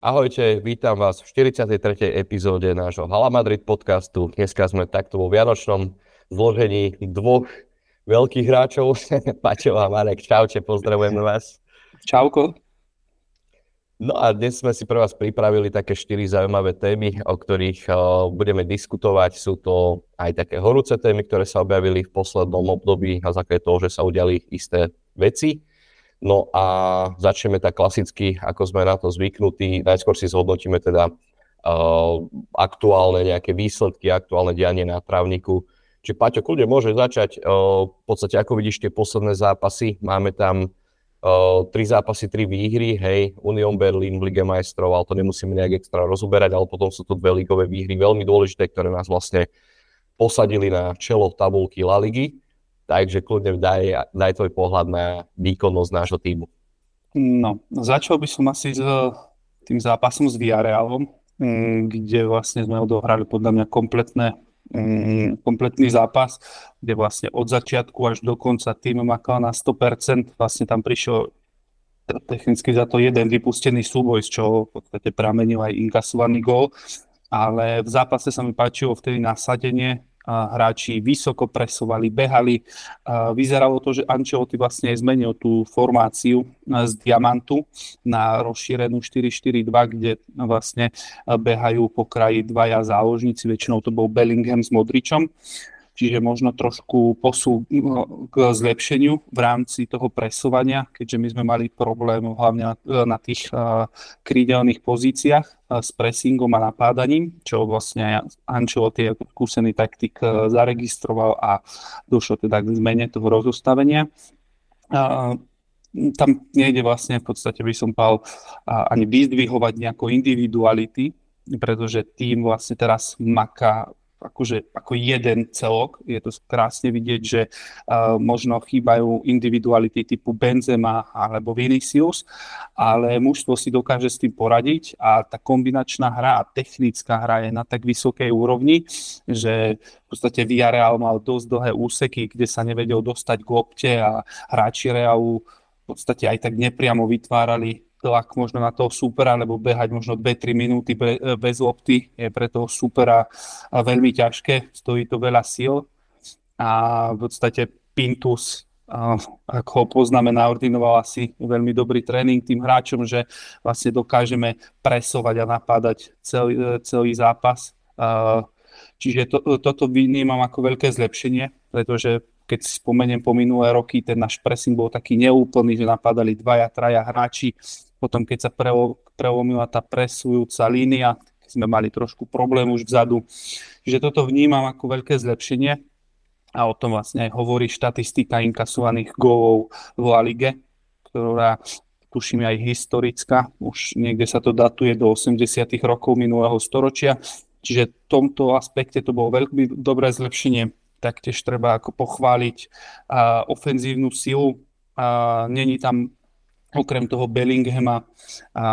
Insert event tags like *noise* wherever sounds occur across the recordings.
Ahojte, vítam vás v 43. epizóde nášho Hala Madrid podcastu. Dneska sme takto vo vianočnom zložení dvoch veľkých hráčov. *laughs* Paťo a Marek, čaute, pozdravujeme vás. Čauko. No a dnes sme si pre vás pripravili také štyri zaujímavé témy, o ktorých uh, budeme diskutovať. Sú to aj také horúce témy, ktoré sa objavili v poslednom období na základe toho, že sa udiali isté veci. No a začneme tak klasicky, ako sme na to zvyknutí. Najskôr si zhodnotíme teda uh, aktuálne nejaké výsledky, aktuálne dianie na trávniku. Či Paťo, kľudne môže začať. Uh, v podstate, ako vidíš tie posledné zápasy, máme tam uh, tri zápasy, tri výhry, hej, Union Berlin v Lige majstrov, ale to nemusíme nejak extra rozoberať, ale potom sú tu dve ligové výhry, veľmi dôležité, ktoré nás vlastne posadili na čelo tabulky La Ligy takže kľudne daj, daj tvoj pohľad na výkonnosť nášho týmu. No, začal by som asi s tým zápasom s Villarealom, mm, kde vlastne sme odohrali podľa mňa kompletné, mm, kompletný zápas, kde vlastne od začiatku až do konca tým makal na 100%, vlastne tam prišiel technicky za to jeden vypustený súboj, z čoho v podstate pramenil aj inkasovaný gól, ale v zápase sa mi páčilo vtedy nasadenie, hráči vysoko presovali, behali. Vyzeralo to, že Ancelotti vlastne zmenil tú formáciu z diamantu na rozšírenú 4-4-2, kde vlastne behajú po kraji dvaja záložníci, väčšinou to bol Bellingham s Modričom čiže možno trošku posú no, k zlepšeniu v rámci toho presovania, keďže my sme mali problém hlavne na, tých krídelných pozíciách s pressingom a napádaním, čo vlastne Ancelotti ako skúsený taktik uh, zaregistroval a došlo teda k zmene toho rozostavenia. Tam nejde vlastne v podstate by som pal ani vyzdvihovať nejako individuality, pretože tým vlastne teraz maká akože ako jeden celok. Je to krásne vidieť, že uh, možno chýbajú individuality typu Benzema alebo Vinicius, ale mužstvo si dokáže s tým poradiť a tá kombinačná hra a technická hra je na tak vysokej úrovni, že v podstate Villarreal mal dosť dlhé úseky, kde sa nevedel dostať k lopte a hráči Realu v podstate aj tak nepriamo vytvárali tlak možno na toho supera, lebo behať možno 2-3 minúty bez lopty je pre toho supera veľmi ťažké, stojí to veľa síl a v podstate Pintus ako ho poznáme, naordinoval asi veľmi dobrý tréning tým hráčom, že vlastne dokážeme presovať a napádať celý, celý zápas. Čiže to, toto vnímam ako veľké zlepšenie, pretože keď si spomeniem po minulé roky, ten náš pressing bol taký neúplný, že napadali dvaja, traja hráči potom, keď sa prelomila tá presujúca línia, sme mali trošku problém už vzadu. Čiže toto vnímam ako veľké zlepšenie a o tom vlastne aj hovorí štatistika inkasovaných gólov v La Lige, ktorá tuším aj historická, už niekde sa to datuje do 80 rokov minulého storočia, čiže v tomto aspekte to bolo veľmi dobré zlepšenie. Taktiež treba ako pochváliť a, ofenzívnu silu. A, není tam okrem toho Bellinghama a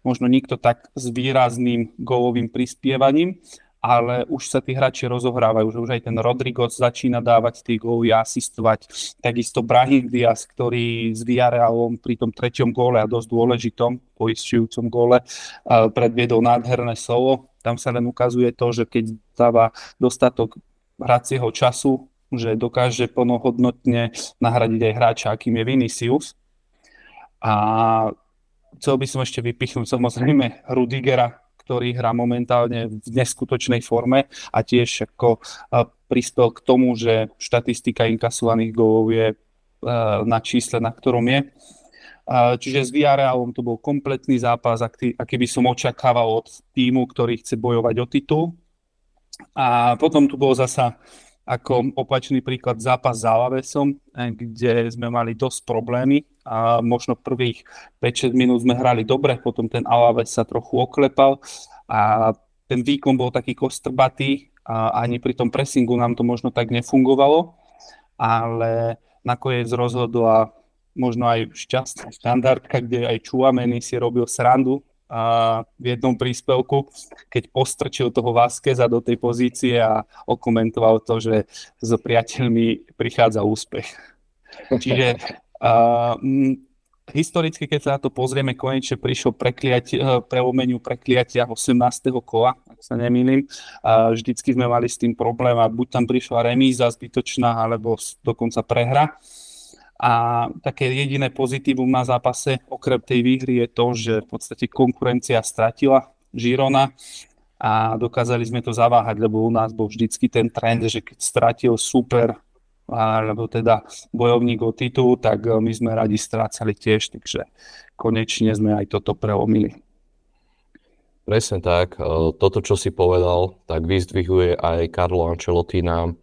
možno nikto tak s výrazným gólovým prispievaním, ale už sa tí hráči rozohrávajú, že už aj ten Rodrigo začína dávať tie góly a asistovať. Takisto Brahim Diaz, ktorý s Villarrealom pri tom treťom góle a dosť dôležitom poistujúcom góle predviedol nádherné solo. Tam sa len ukazuje to, že keď dáva dostatok hracieho času, že dokáže plnohodnotne nahradiť aj hráča, akým je Vinicius, a chcel by som ešte vypichnúť samozrejme Rudigera, ktorý hrá momentálne v neskutočnej forme a tiež ako prispel k tomu, že štatistika inkasovaných gólov je na čísle, na ktorom je. Čiže s Villarrealom to bol kompletný zápas, aký by som očakával od týmu, ktorý chce bojovať o titul. A potom tu bol zasa ako opačný príklad zápas s Alavesom, eh, kde sme mali dosť problémy a možno prvých 5-6 minút sme hrali dobre, potom ten Alaves sa trochu oklepal a ten výkon bol taký kostrbatý a ani pri tom pressingu nám to možno tak nefungovalo, ale nakoniec rozhodla možno aj šťastná štandardka, kde aj Čuameni si robil srandu a v jednom príspevku, keď postrčil toho Vázqueza do tej pozície a okomentoval to, že so priateľmi prichádza úspech. Čiže uh, historicky, keď sa na to pozrieme, konečne prišiel prekliať, preumeniu prekliatia 18. kola, ak sa nemýlim. A vždycky sme mali s tým problém a buď tam prišla remíza zbytočná, alebo dokonca prehra. A také jediné pozitívum na zápase, okrem tej výhry, je to, že v podstate konkurencia stratila Žirona a dokázali sme to zaváhať, lebo u nás bol vždycky ten trend, že keď stratil super alebo teda bojovník o titul, tak e, my sme radi strácali tiež, takže konečne sme aj toto preomili. Presne tak. E, toto, čo si povedal, tak vyzdvihuje aj Carlo Ancelotti na,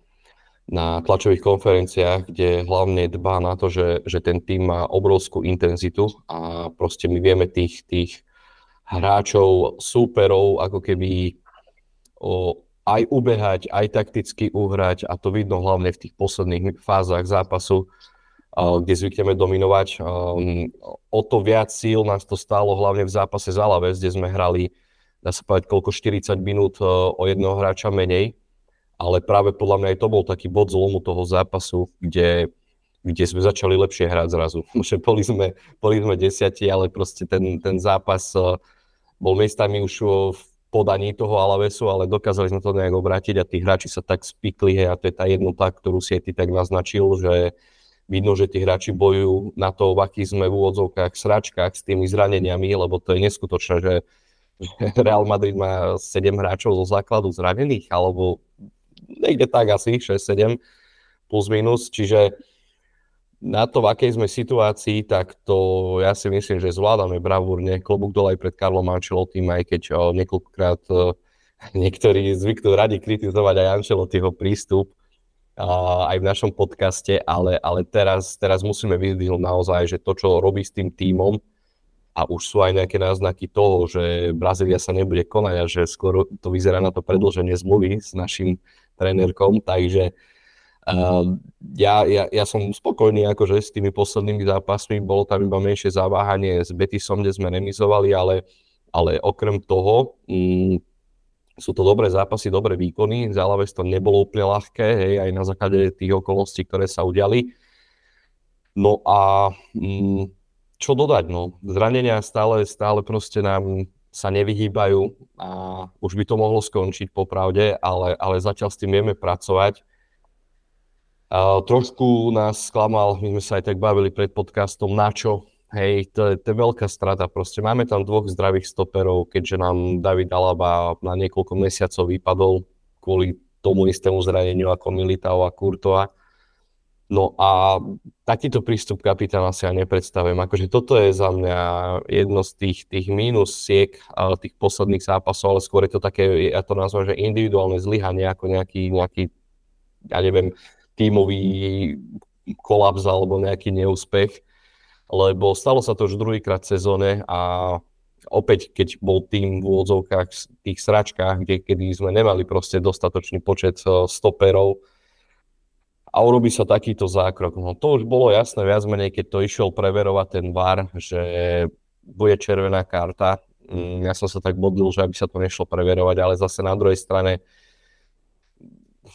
na tlačových konferenciách, kde hlavne dbá na to, že, že ten tým má obrovskú intenzitu a proste my vieme tých, tých hráčov, súperov, ako keby o, aj ubehať, aj takticky uhrať a to vidno hlavne v tých posledných fázach zápasu, kde zvykneme dominovať. O to viac síl nás to stálo hlavne v zápase Alaves, kde sme hrali, dá sa povedať, koľko 40 minút o jedného hráča menej, ale práve podľa mňa aj to bol taký bod zlomu toho zápasu, kde, kde sme začali lepšie hrať zrazu. *laughs* Že boli sme, boli sme desiati, ale proste ten, ten zápas bol miestami už v podaní toho Alavesu, ale dokázali sme to nejak obrátiť a tí hráči sa tak spikli hej, a to je tá jednota, ktorú si aj ty tak naznačil, že vidno, že tí hráči bojujú na to, v akých sme v úvodzovkách, sračkách s tými zraneniami, lebo to je neskutočné, že *laughs* Real Madrid má 7 hráčov zo základu zranených, alebo niekde tak asi 6-7 plus minus, čiže na to, v akej sme situácii, tak to ja si myslím, že zvládame bravúrne. Klobúk dole aj pred Karlom Ancelottim, aj keď o, niekoľkokrát o, *laughs* niektorí zvyknú radi kritizovať aj Ancelottiho prístup a, aj v našom podcaste, ale, ale teraz, teraz musíme vyzdvihnúť naozaj, že to, čo robí s tým tímom, a už sú aj nejaké náznaky toho, že Brazília sa nebude konať a že skoro to vyzerá na to predlženie zmluvy s našim trénerkom, takže Uh, ja, ja, ja som spokojný akože s tými poslednými zápasmi, bolo tam iba menšie zaváhanie s Betisom, kde sme remizovali, ale, ale okrem toho um, sú to dobré zápasy, dobré výkony. Zálaves to nebolo úplne ľahké, hej, aj na základe tých okolností, ktoré sa udiali. No a um, čo dodať, no, zranenia stále, stále proste nám sa nevyhýbajú a už by to mohlo skončiť popravde, ale, ale zatiaľ s tým vieme pracovať Uh, trošku nás sklamal, my sme sa aj tak bavili pred podcastom, na čo. Hej, to to je veľká strata. Proste máme tam dvoch zdravých stoperov, keďže nám David Alaba na niekoľko mesiacov vypadol kvôli tomu istému zraneniu ako Militao a Kurtova. No a takýto prístup kapitána si ja nepredstavujem. Akože toto je za mňa jedno z tých, tých siek tých posledných zápasov, ale skôr je to také, ja to nazvem, že individuálne zlyhanie, ako nejaký, nejaký ja neviem, tímový kolaps alebo nejaký neúspech, lebo stalo sa to už druhýkrát v sezóne a opäť, keď bol tým v úvodzovkách v tých sračkách, kde, kedy sme nemali proste dostatočný počet eh, stoperov a urobí sa takýto zákrok. No to už bolo jasné viac menej, keď to išiel preverovať ten VAR, že bude červená karta. Mm, ja som sa tak modlil, že aby sa to nešlo preverovať, ale zase na druhej strane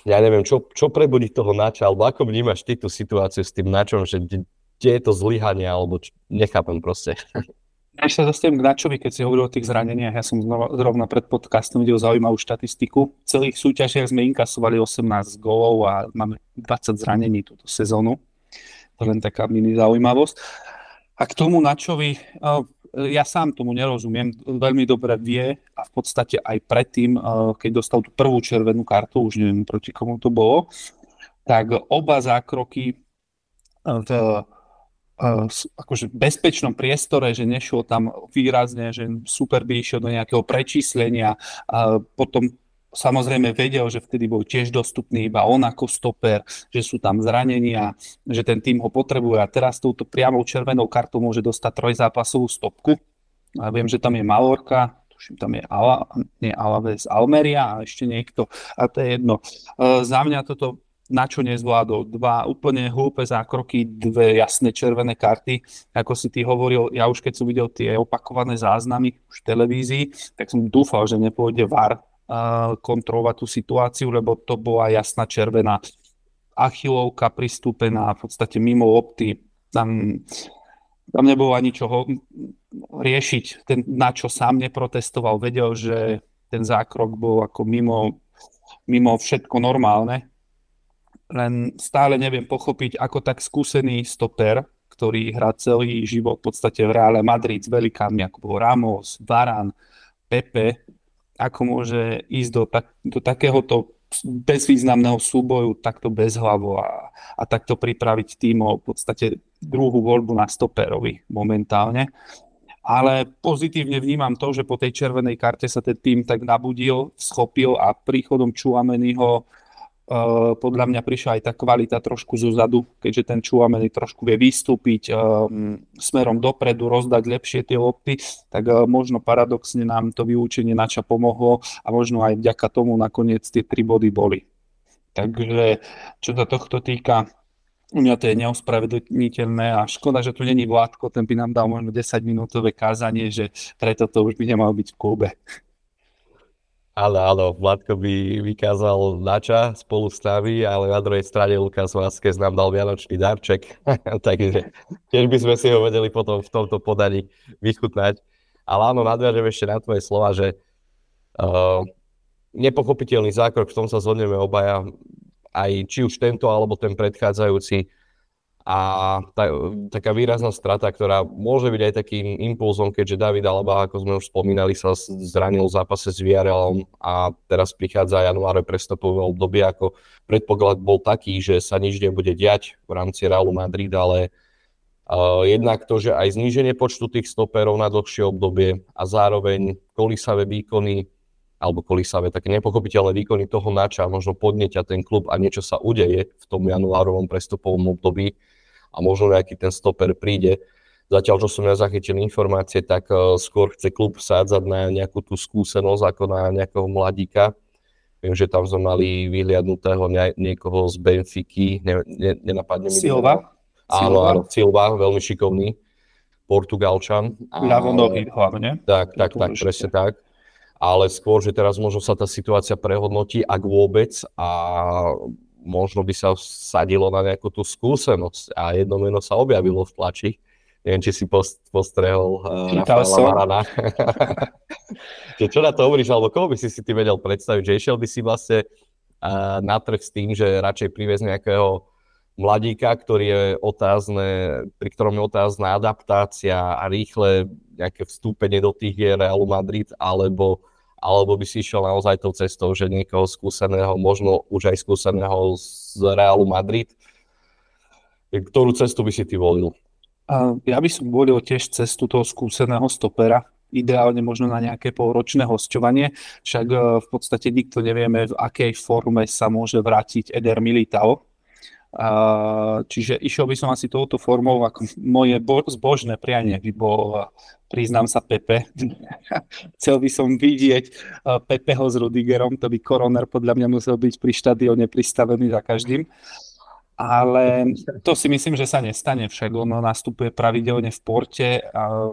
ja neviem, čo, čo prebudí toho nača, alebo ako vnímaš ty tú situáciu s tým načom, že kde, je to zlyhanie, alebo čo, nechápem proste. *laughs* Ešte sa zastavím k Načovi, keď si hovoril o tých zraneniach. Ja som znova, zrovna pred podcastom videl zaujímavú štatistiku. V celých súťažiach sme inkasovali 18 gólov a máme 20 zranení túto sezónu. To len taká mini zaujímavosť. A k tomu Načovi, ja sám tomu nerozumiem, veľmi dobre vie a v podstate aj predtým, eh, keď dostal tú prvú červenú kartu, už neviem proti komu to bolo, tak oba zákroky eh, v eh, akože bezpečnom priestore, že nešiel tam výrazne, že super by išiel do nejakého prečíslenia, a potom Samozrejme vedel, že vtedy bol tiež dostupný iba on ako stoper, že sú tam zranenia, že ten tým ho potrebuje a teraz touto priamou červenou kartou môže dostať trojzápasovú stopku. A viem, že tam je Malorka, tuším, tam je Ala, nie Alaves, Almeria a ešte niekto. A to je jedno. E, za mňa toto na čo nezvládol. Dva úplne hlúpe zákroky, dve jasné červené karty. Ako si ty hovoril, ja už keď som videl tie opakované záznamy už v televízii, tak som dúfal, že nepôjde VAR kontrolovať tú situáciu, lebo to bola jasná červená achilovka pristúpená v podstate mimo opty. Tam tam nebolo ani čoho riešiť. Ten, na čo sám neprotestoval, vedel, že ten zákrok bol ako mimo, mimo všetko normálne. Len stále neviem pochopiť, ako tak skúsený stoper, ktorý hrá celý život v podstate v Reále Madrid s velikánmi, ako bol Ramos, Varan, Pepe, ako môže ísť do, tak, do takéhoto bezvýznamného súboju takto bezhlavo a, a takto pripraviť tým o v podstate druhú voľbu na stoperovi momentálne. Ale pozitívne vnímam to, že po tej červenej karte sa ten tým tak nabudil, schopil a príchodom Čuameniho Uh, podľa mňa prišla aj tá kvalita trošku zo zadu, keďže ten Čuameni trošku vie vystúpiť uh, smerom dopredu, rozdať lepšie tie lopty, tak uh, možno paradoxne nám to vyučenie nača pomohlo a možno aj vďaka tomu nakoniec tie tri body boli. Takže čo sa tohto týka, u mňa to je neospravedlniteľné a škoda, že tu není Vládko, ten by nám dal možno 10 minútové kázanie, že preto to už by nemal byť v klube. Áno, áno, Vládko by vykázal nača spolu s nami, ale na druhej strane Lukas Vázquez nám dal vianočný darček, *laughs* takže tiež by sme si ho vedeli potom v tomto podaní vychutnať. Ale áno, nadviažem ešte na tvoje slova, že uh, nepochopiteľný zákrok, v tom sa zhodneme obaja, aj či už tento alebo ten predchádzajúci, a tá, taká výrazná strata, ktorá môže byť aj takým impulzom, keďže David Alaba, ako sme už spomínali, sa zranil v zápase s Villarrealom a teraz prichádza januárové prestupové obdobie, ako predpoklad bol taký, že sa nič nebude diať v rámci Realu Madrid, ale uh, jednak to, že aj zníženie počtu tých stoperov na dlhšie obdobie a zároveň kolísavé výkony alebo kolísavé, také nepochopiteľné výkony toho nača možno podneťa ten klub a niečo sa udeje v tom januárovom prestupovom období, a možno nejaký ten stoper príde. Zatiaľ, čo som ja zachytil informácie, tak uh, skôr chce klub sádzať na nejakú tú skúsenosť ako na nejakého mladíka. Viem, že tam sme mali vyhliadnutého niekoho z Benfiky, ne- ne- nenapadne mi. Silva? Áno, áno, Silva, veľmi šikovný. Portugalčan. Ľavonohý hlavne. Tak, tak, tak, presne tak. Ale skôr, že teraz možno sa tá situácia prehodnotí, ak vôbec, a možno by sa sadilo na nejakú tú skúsenosť a jedno meno sa objavilo v tlači. Neviem, či si post, postrehol uh, Rafaela Marana. *laughs* čo na to hovoríš, alebo koho by si si ty vedel predstaviť, že išiel by si vlastne uh, na trh s tým, že radšej privez nejakého mladíka, ktorý je otázne, pri ktorom je otázna adaptácia a rýchle nejaké vstúpenie do tých hier Realu Madrid, alebo alebo by si išiel naozaj tou cestou, že niekoho skúseného, možno už aj skúseného z Realu Madrid. Ktorú cestu by si ty volil? Ja by som volil tiež cestu toho skúseného stopera, ideálne možno na nejaké polročné hostovanie, však e, v podstate nikto nevieme, v akej forme sa môže vrátiť Eder Militao, čiže išiel by som asi touto formou, ako moje bo- zbožné prianie by bol, priznám sa, Pepe. *laughs* Chcel by som vidieť Pepeho s Rudigerom, to by koroner podľa mňa musel byť pri štadióne pristavený za každým. Ale to si myslím, že sa nestane, však on nastupuje pravidelne v porte a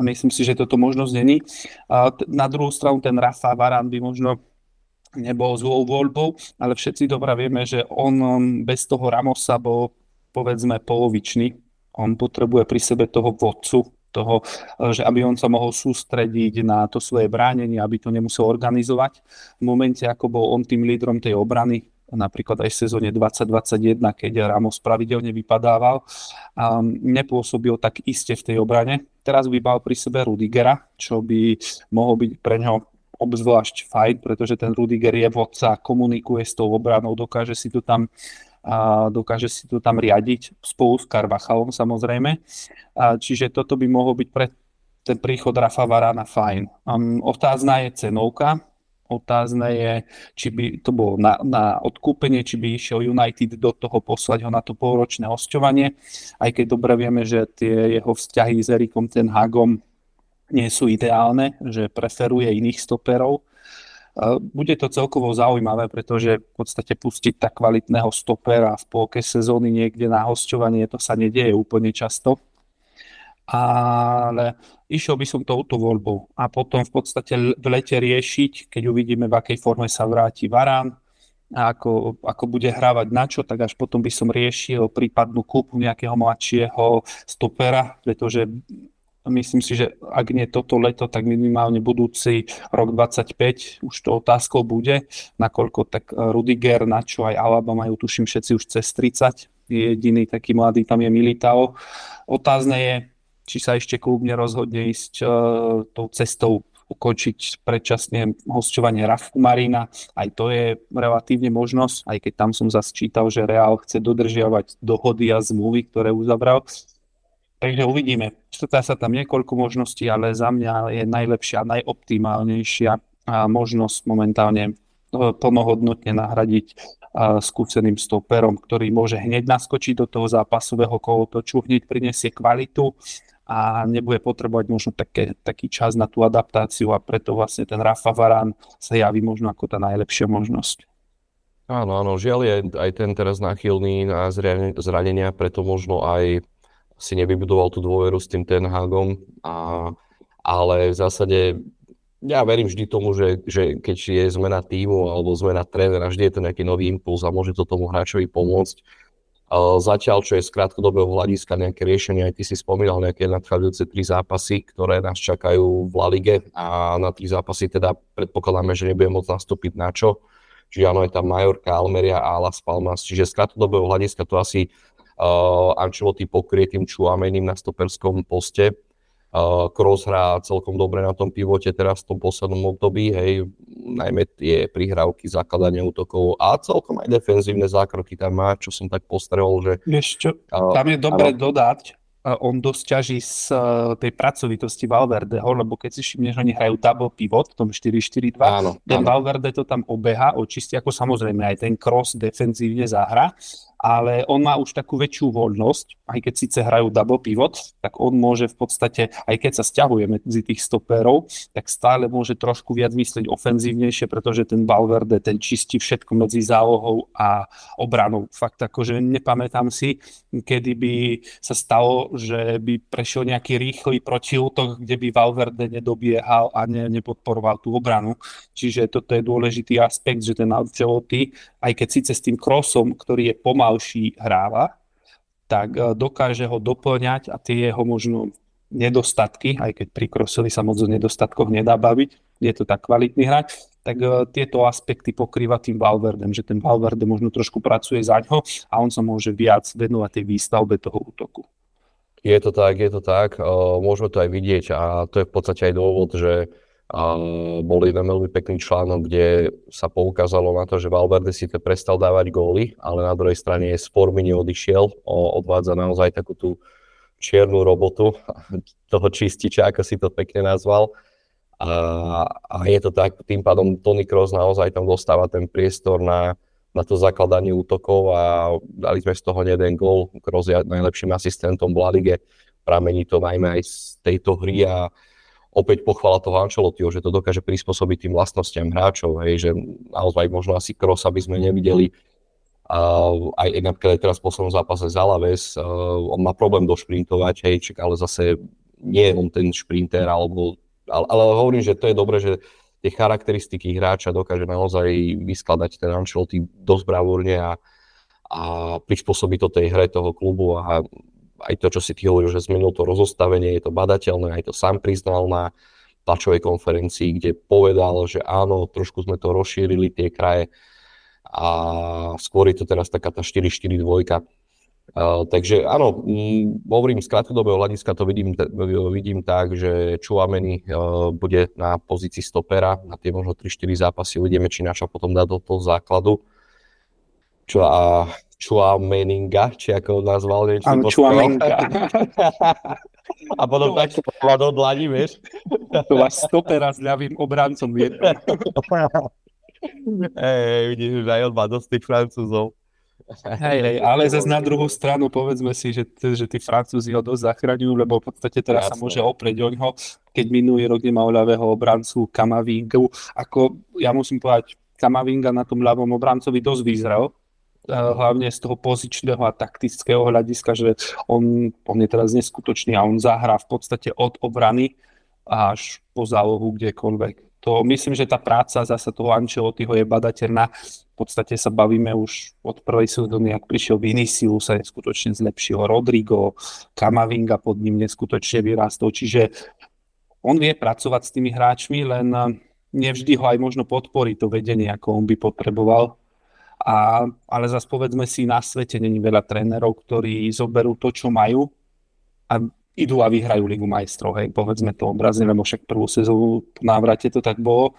myslím si, že toto možnosť není. Na druhú stranu ten Rafa Varan by možno nebol zlou voľbou, ale všetci dobre vieme, že on bez toho Ramosa bol povedzme polovičný. On potrebuje pri sebe toho vodcu, toho, že aby on sa mohol sústrediť na to svoje bránenie, aby to nemusel organizovať. V momente, ako bol on tým lídrom tej obrany, napríklad aj v sezóne 2021, keď Ramos pravidelne vypadával, a nepôsobil tak iste v tej obrane. Teraz by mal pri sebe Rudigera, čo by mohol byť pre ňo obzvlášť fajn, pretože ten Rudiger je vodca, komunikuje s tou obranou, dokáže si to tam a dokáže si to tam riadiť spolu s Karvachalom samozrejme. A čiže toto by mohol byť pre ten príchod Rafa Varana fajn. Um, otázna je cenovka, otázne je, či by to bolo na, na odkúpenie, či by išiel United do toho poslať ho na to polročné hostovanie, aj keď dobre vieme, že tie jeho vzťahy s Erikom ten Hagom nie sú ideálne, že preferuje iných stoperov. Bude to celkovo zaujímavé, pretože v podstate pustiť tak kvalitného stopera v polke sezóny niekde na hostovanie, to sa nedieje úplne často. Ale išiel by som touto voľbou a potom v podstate v lete riešiť, keď uvidíme, v akej forme sa vráti Varán, a ako, ako bude hrávať na čo, tak až potom by som riešil prípadnú kúpu nejakého mladšieho stopera, pretože myslím si, že ak nie toto leto, tak minimálne budúci rok 25 už to otázkou bude, nakoľko tak Rudiger, Načo aj Alaba majú tuším všetci už cez 30, jediný taký mladý tam je Militao. Otázne je, či sa ešte klub nerozhodne ísť uh, tou cestou ukončiť predčasne hostovanie Rafu Marina. Aj to je relatívne možnosť, aj keď tam som zase čítal, že Real chce dodržiavať dohody a zmluvy, ktoré uzavral. Takže uvidíme. Črtá sa tam niekoľko možností, ale za mňa je najlepšia, najoptimálnejšia možnosť momentálne e, plnohodnotne nahradiť skúseným stoperom, ktorý môže hneď naskočiť do toho zápasového kolotoču, hneď prinesie kvalitu a nebude potrebovať možno také, taký čas na tú adaptáciu a preto vlastne ten Rafa Varán sa javí možno ako tá najlepšia možnosť. Áno, áno, žiaľ je aj ten teraz náchylný na zranenia, preto možno aj si nevybudoval tú dôveru s tým Ten Hagom, a, ale v zásade ja verím vždy tomu, že, že keď je zmena týmu alebo zmena trénera, vždy je to nejaký nový impuls a môže to tomu hráčovi pomôcť. Zatiaľ, čo je z krátkodobého hľadiska nejaké riešenie, aj ty si spomínal nejaké nadchádzajúce tri zápasy, ktoré nás čakajú v La Lige a na tých zápasy teda predpokladáme, že nebude môcť nastúpiť na čo. Čiže áno, je tam Majorka, Almeria a Las Palmas. Čiže z krátkodobého hľadiska to asi uh, Ancelotti pokrie tým Chuamenim na stoperskom poste. Kroos hrá celkom dobre na tom pivote teraz v tom poslednom období, hej, najmä tie prihrávky, zakladanie útokov a celkom aj defenzívne zákroky tam má, čo som tak postrehol, že... Vieš čo, tam je dobre dodať, on dosť ťaží z e, tej pracovitosti Valverdeho, lebo keď si všimneš, oni hrajú double pivot v tom 4-4-2, áno, ten áno. Valverde to tam obeha, očistí, ako samozrejme aj ten cross defenzívne zahra, ale on má už takú väčšiu voľnosť, aj keď síce hrajú double pivot, tak on môže v podstate, aj keď sa stiahuje medzi tých stoperov, tak stále môže trošku viac myslieť ofenzívnejšie, pretože ten Valverde, ten čistí všetko medzi zálohou a obranou. Fakt akože nepamätám si, kedy by sa stalo, že by prešiel nejaký rýchly protiútok, kde by Valverde nedobiehal a ne, nepodporoval tú obranu. Čiže toto je dôležitý aspekt, že ten Ancelotti, aj keď síce s tým crossom, ktorý je pomalší, hráva, tak e, dokáže ho doplňať a tie jeho možno nedostatky, aj keď pri Kroseli sa moc o nedostatkoch nedá baviť, je to tak kvalitný hráč, tak uh, tieto aspekty pokrýva tým Valverdem, že ten Valverde možno trošku pracuje za ňo a on sa môže viac venovať tej výstavbe toho útoku. Je to tak, je to tak. Môžeme to aj vidieť a to je v podstate aj dôvod, že bol jeden veľmi pekný článok, kde sa poukázalo na to, že Valverde to prestal dávať góly, ale na druhej strane z formy neodišiel, odvádza naozaj takú tú čiernu robotu *laughs* toho čističa, ako si to pekne nazval. A, a je to tak, tým pádom Tony Kroos naozaj tam dostáva ten priestor na, na to zakladanie útokov a dali sme z toho jeden gól. Kroos je najlepším asistentom v Ladige, pramení to najmä aj z tejto hry a opäť pochvala toho Ancelottiho, že to dokáže prispôsobiť tým vlastnostiam hráčov, hej, že naozaj možno asi Kroos, aby sme nevideli. A aj napríklad teraz v poslednom zápase za Alaves, uh, on má problém došprintovať, hej, čak, ale zase nie je on ten šprinter, alebo, ale, ale hovorím, že to je dobré, že tie charakteristiky hráča dokáže naozaj vyskladať ten Ancelotti dosť bravúrne a, a prispôsobiť to tej hre toho klubu a aj to, čo si ty hovoril, že zmenil to rozostavenie, je to badateľné, aj to sám priznal na tlačovej konferencii, kde povedal, že áno, trošku sme to rozšírili, tie kraje, a skôr je to teraz taká tá 4-4-2. Uh, takže áno, m, hovorím, z krátkodobého hľadiska to vidím, vidím tak, že Čuameni uh, bude na pozícii stopera na tie možno 3-4 zápasy, uvidíme, či naša potom dá do toho základu. Čo a Chuameninga, či ako ho nazval, neviem, či Chuameninga. *laughs* A potom tak sa do dlani, vieš. To máš stopera s ľavým obrancom. *laughs* Hej, vidíš, že aj on má dosť tých Francúzov. Hej, hej, ale zase na druhú stranu povedzme si, že, že tí Francúzi ho dosť zachraňujú, lebo v podstate teraz Jasne. sa môže oprieť o ňo, keď minulý rok nemal ľavého obrancu Kamavingu. Ako ja musím povedať, Kamavinga na tom ľavom obrancovi dosť vyzrel, hlavne z toho pozičného a taktického hľadiska, že on, on je teraz neskutočný a on zahrá v podstate od obrany až po zálohu kdekoľvek. to myslím, že tá práca zasa toho Ancelottiho je badateľná. V podstate sa bavíme už od prvej sezóny, ak prišiel Vinicius, sa neskutočne zlepšil Rodrigo, Kamavinga pod ním neskutočne vyrástol, čiže on vie pracovať s tými hráčmi, len nevždy ho aj možno podporí to vedenie, ako on by potreboval. A, ale zase povedzme si, na svete není veľa trénerov, ktorí zoberú to, čo majú a idú a vyhrajú Ligu majstrov, hej, povedzme to obrazne, lebo však prvú sezónu po návrate to tak bolo.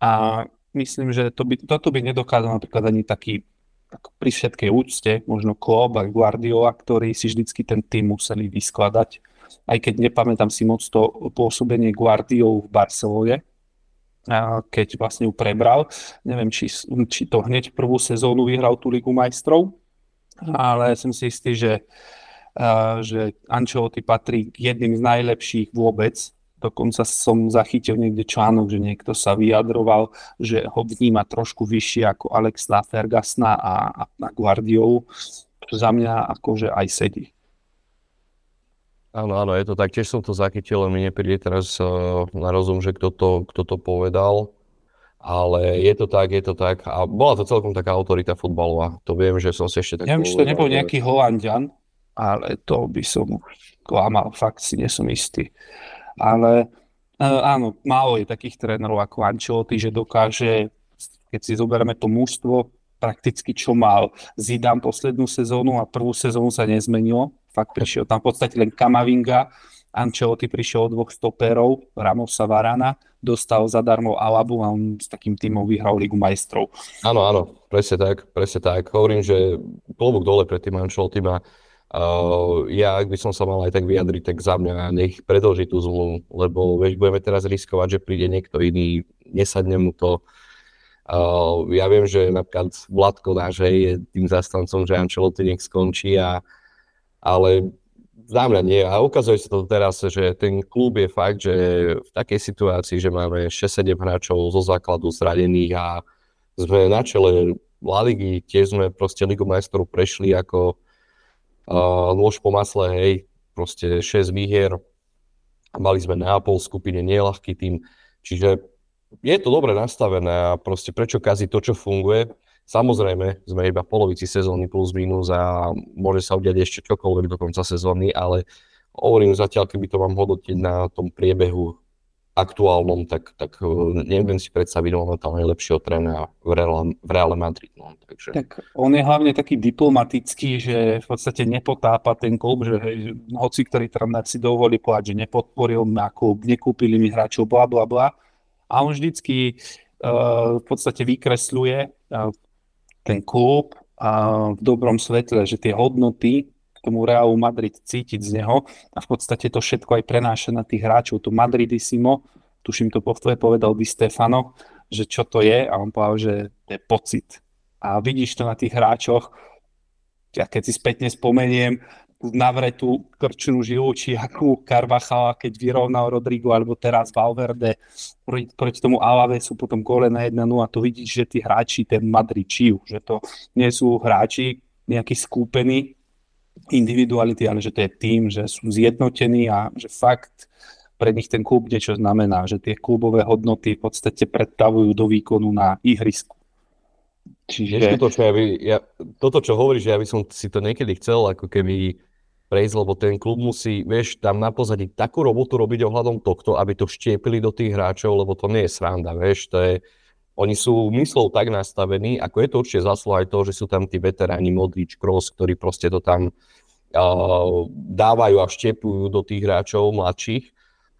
A myslím, že to by, toto by nedokázal napríklad ani taký tak pri všetkej úcte, možno Klopp a Guardiola, ktorí si vždycky ten tým museli vyskladať. Aj keď nepamätám si moc to pôsobenie Guardiolu v Barcelone, keď vlastne ju prebral. Neviem, či, či to hneď prvú sezónu vyhral tú Ligu majstrov, ale som si istý, že že Ancelotti patrí k jedným z najlepších vôbec. Dokonca som zachytil niekde článok, že niekto sa vyjadroval, že ho vníma trošku vyššie ako Alexa Fergasna a, a, Guardiolu. Za mňa akože aj sedí. Áno, áno, je to tak. Tiež som to zachytil, mi nepríde teraz uh, na rozum, že kto to, kto to povedal. Ale je to tak, je to tak. A bola to celkom taká autorita futbalová. To viem, že som si ešte tak... Neviem, či to nebol nejaký Holandian, ale to by som klamal, fakt si nie som istý. Ale e, áno, málo je takých trénerov ako Ancelotti, že dokáže, keď si zoberieme to mužstvo, prakticky čo mal Zidane poslednú sezónu a prvú sezónu sa nezmenilo. Fakt prišiel tam v podstate len Kamavinga, Ancelotti prišiel od dvoch stoperov, Ramosa Varana, dostal zadarmo Alabu a on s takým týmom vyhral Ligu majstrov. Áno, áno, presne tak, presne tak. Hovorím, že klobúk dole pred tým Ancelotti má Uh, ja, ak by som sa mal aj tak vyjadriť, tak za mňa nech predlží tú zmluvu, lebo veď budeme teraz riskovať, že príde niekto iný, nesadne mu to. Uh, ja viem, že napríklad Vladko náš je tým zastancom, že Ancelotti nech skončí, a, ale za mňa nie. A ukazuje sa to teraz, že ten klub je fakt, že v takej situácii, že máme 6-7 hráčov zo základu zradených a sme na čele La Ligy, tiež sme proste Ligu majstrov prešli ako uh, nôž po masle, hej, proste 6 výhier, mali sme Neapol skupine, nieľahký tým, čiže je to dobre nastavené a proste prečo kaziť to, čo funguje. Samozrejme, sme iba v polovici sezóny plus minus a môže sa udiať ešte čokoľvek do konca sezóny, ale hovorím zatiaľ, keby to mám hodnotiť na tom priebehu aktuálnom, tak, tak e, neviem si predstaviť momentálne lepšieho trénera v Reále, v Reále Madrid. No, takže. Tak on je hlavne taký diplomatický, že v podstate nepotápa ten klub, že hej, hoci ktorý tréner si dovolí povedať, že nepodporil ma klub, nekúpili mi hráčov, bla bla bla. A on vždycky uh, v podstate vykresľuje uh, ten klub uh, v dobrom svetle, že tie hodnoty tomu Realu Madrid cítiť z neho a v podstate to všetko aj prenáša na tých hráčov. To Madridisimo, tuším to po povedal Di Stefano, že čo to je a on povedal, že to je pocit. A vidíš to na tých hráčoch, ja keď si spätne spomeniem, navretú krčnú žilu, či akú Carvachala, keď vyrovnal Rodrigo, alebo teraz Valverde proti, proti tomu Alavesu, potom gole na 1 a to vidíš, že tí hráči, ten Madrid čiu, že to nie sú hráči nejakí skúpení, individuality, ale že to je tým, že sú zjednotení a že fakt pre nich ten klub niečo znamená, že tie klubové hodnoty v podstate predstavujú do výkonu na ihrisku. Čiže... Toto, čo ja by, ja, toto, čo hovoríš, ja by som si to niekedy chcel ako keby prejsť, lebo ten klub musí, vieš, tam na pozadí takú robotu robiť ohľadom tohto, aby to štiepili do tých hráčov, lebo to nie je sranda, vieš, to je, oni sú myslou tak nastavení, ako je to určite zaslo aj to, že sú tam tí veteráni Modrič, Kroos, ktorí proste to tam uh, dávajú a štepujú do tých hráčov mladších.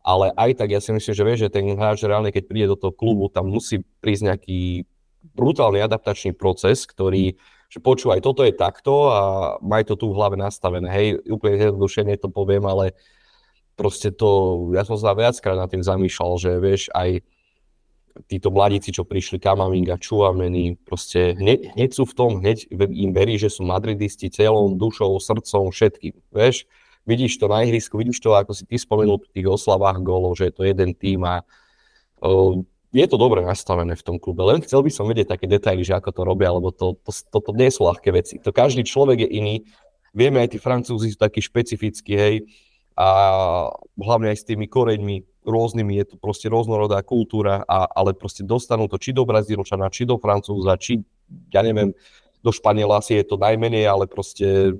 Ale aj tak ja si myslím, že vieš, že ten hráč reálne, keď príde do toho klubu, tam musí prísť nejaký brutálny adaptačný proces, ktorý, že počúvaj, toto je takto a maj to tu v hlave nastavené. Hej, úplne zjednodušene to poviem, ale proste to, ja som sa viackrát nad tým zamýšľal, že vieš, aj títo mladíci, čo prišli, Kamavinga, Čuameni, proste hneď, hneď sú v tom, hneď im verí, že sú madridisti celou dušou, srdcom, všetkým, vieš vidíš to na ihrisku, vidíš to, ako si ty spomenul v tých oslavách gólov, že je to jeden tým a uh, je to dobre nastavené v tom klube. Len chcel by som vedieť také detaily, že ako to robia, lebo to, to, to, to nie sú ľahké veci. To každý človek je iný. Vieme, aj tí Francúzi sú takí špecifickí, hej, a hlavne aj s tými koreňmi rôznymi, je to proste rôznorodá kultúra, a, ale proste dostanú to či do Brazílčana, či do Francúza, či, ja neviem, do Španiela asi je to najmenej, ale proste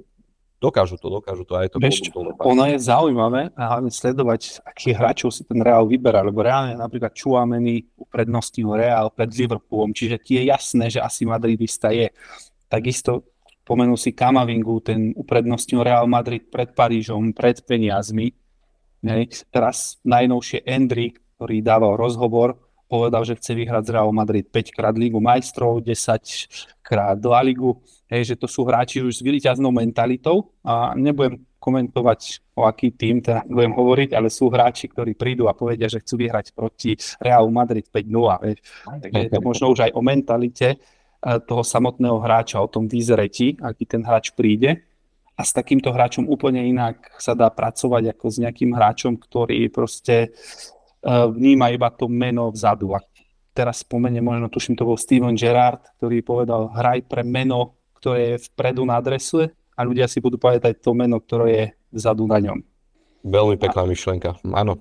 dokážu to, dokážu to. Aj to Vieš, ono je zaujímavé a hlavne sledovať, akých hráčov si ten Real vyberá, lebo reálne napríklad Čuameny uprednostnil Real pred Liverpoolom, čiže ti je jasné, že asi Madridista je. Takisto Spomenul si Kamavingu, ten uprednostnil Real Madrid pred Parížom, pred peniazmi. Hej. Teraz najnovšie Endrick, ktorý dával rozhovor, povedal, že chce vyhrať z Real Madrid 5 krát Ligu majstrov, 10 krát do Ligu, hej, že to sú hráči už s výťaznou mentalitou a nebudem komentovať o aký tým teda budem hovoriť, ale sú hráči, ktorí prídu a povedia, že chcú vyhrať proti Real Madrid 5-0. Takže je to možno už aj o mentalite E, toho samotného hráča, o tom výzreti, aký ten hráč príde. A s takýmto hráčom úplne inak sa dá pracovať ako s nejakým hráčom, ktorý proste e, vníma iba to meno vzadu. A teraz spomeniem, možno tuším, to bol Steven Gerrard, ktorý povedal, hraj pre meno, ktoré je vpredu na adrese a ľudia si budú povedať to meno, ktoré je vzadu na ňom. Veľmi pekná myšlienka, áno.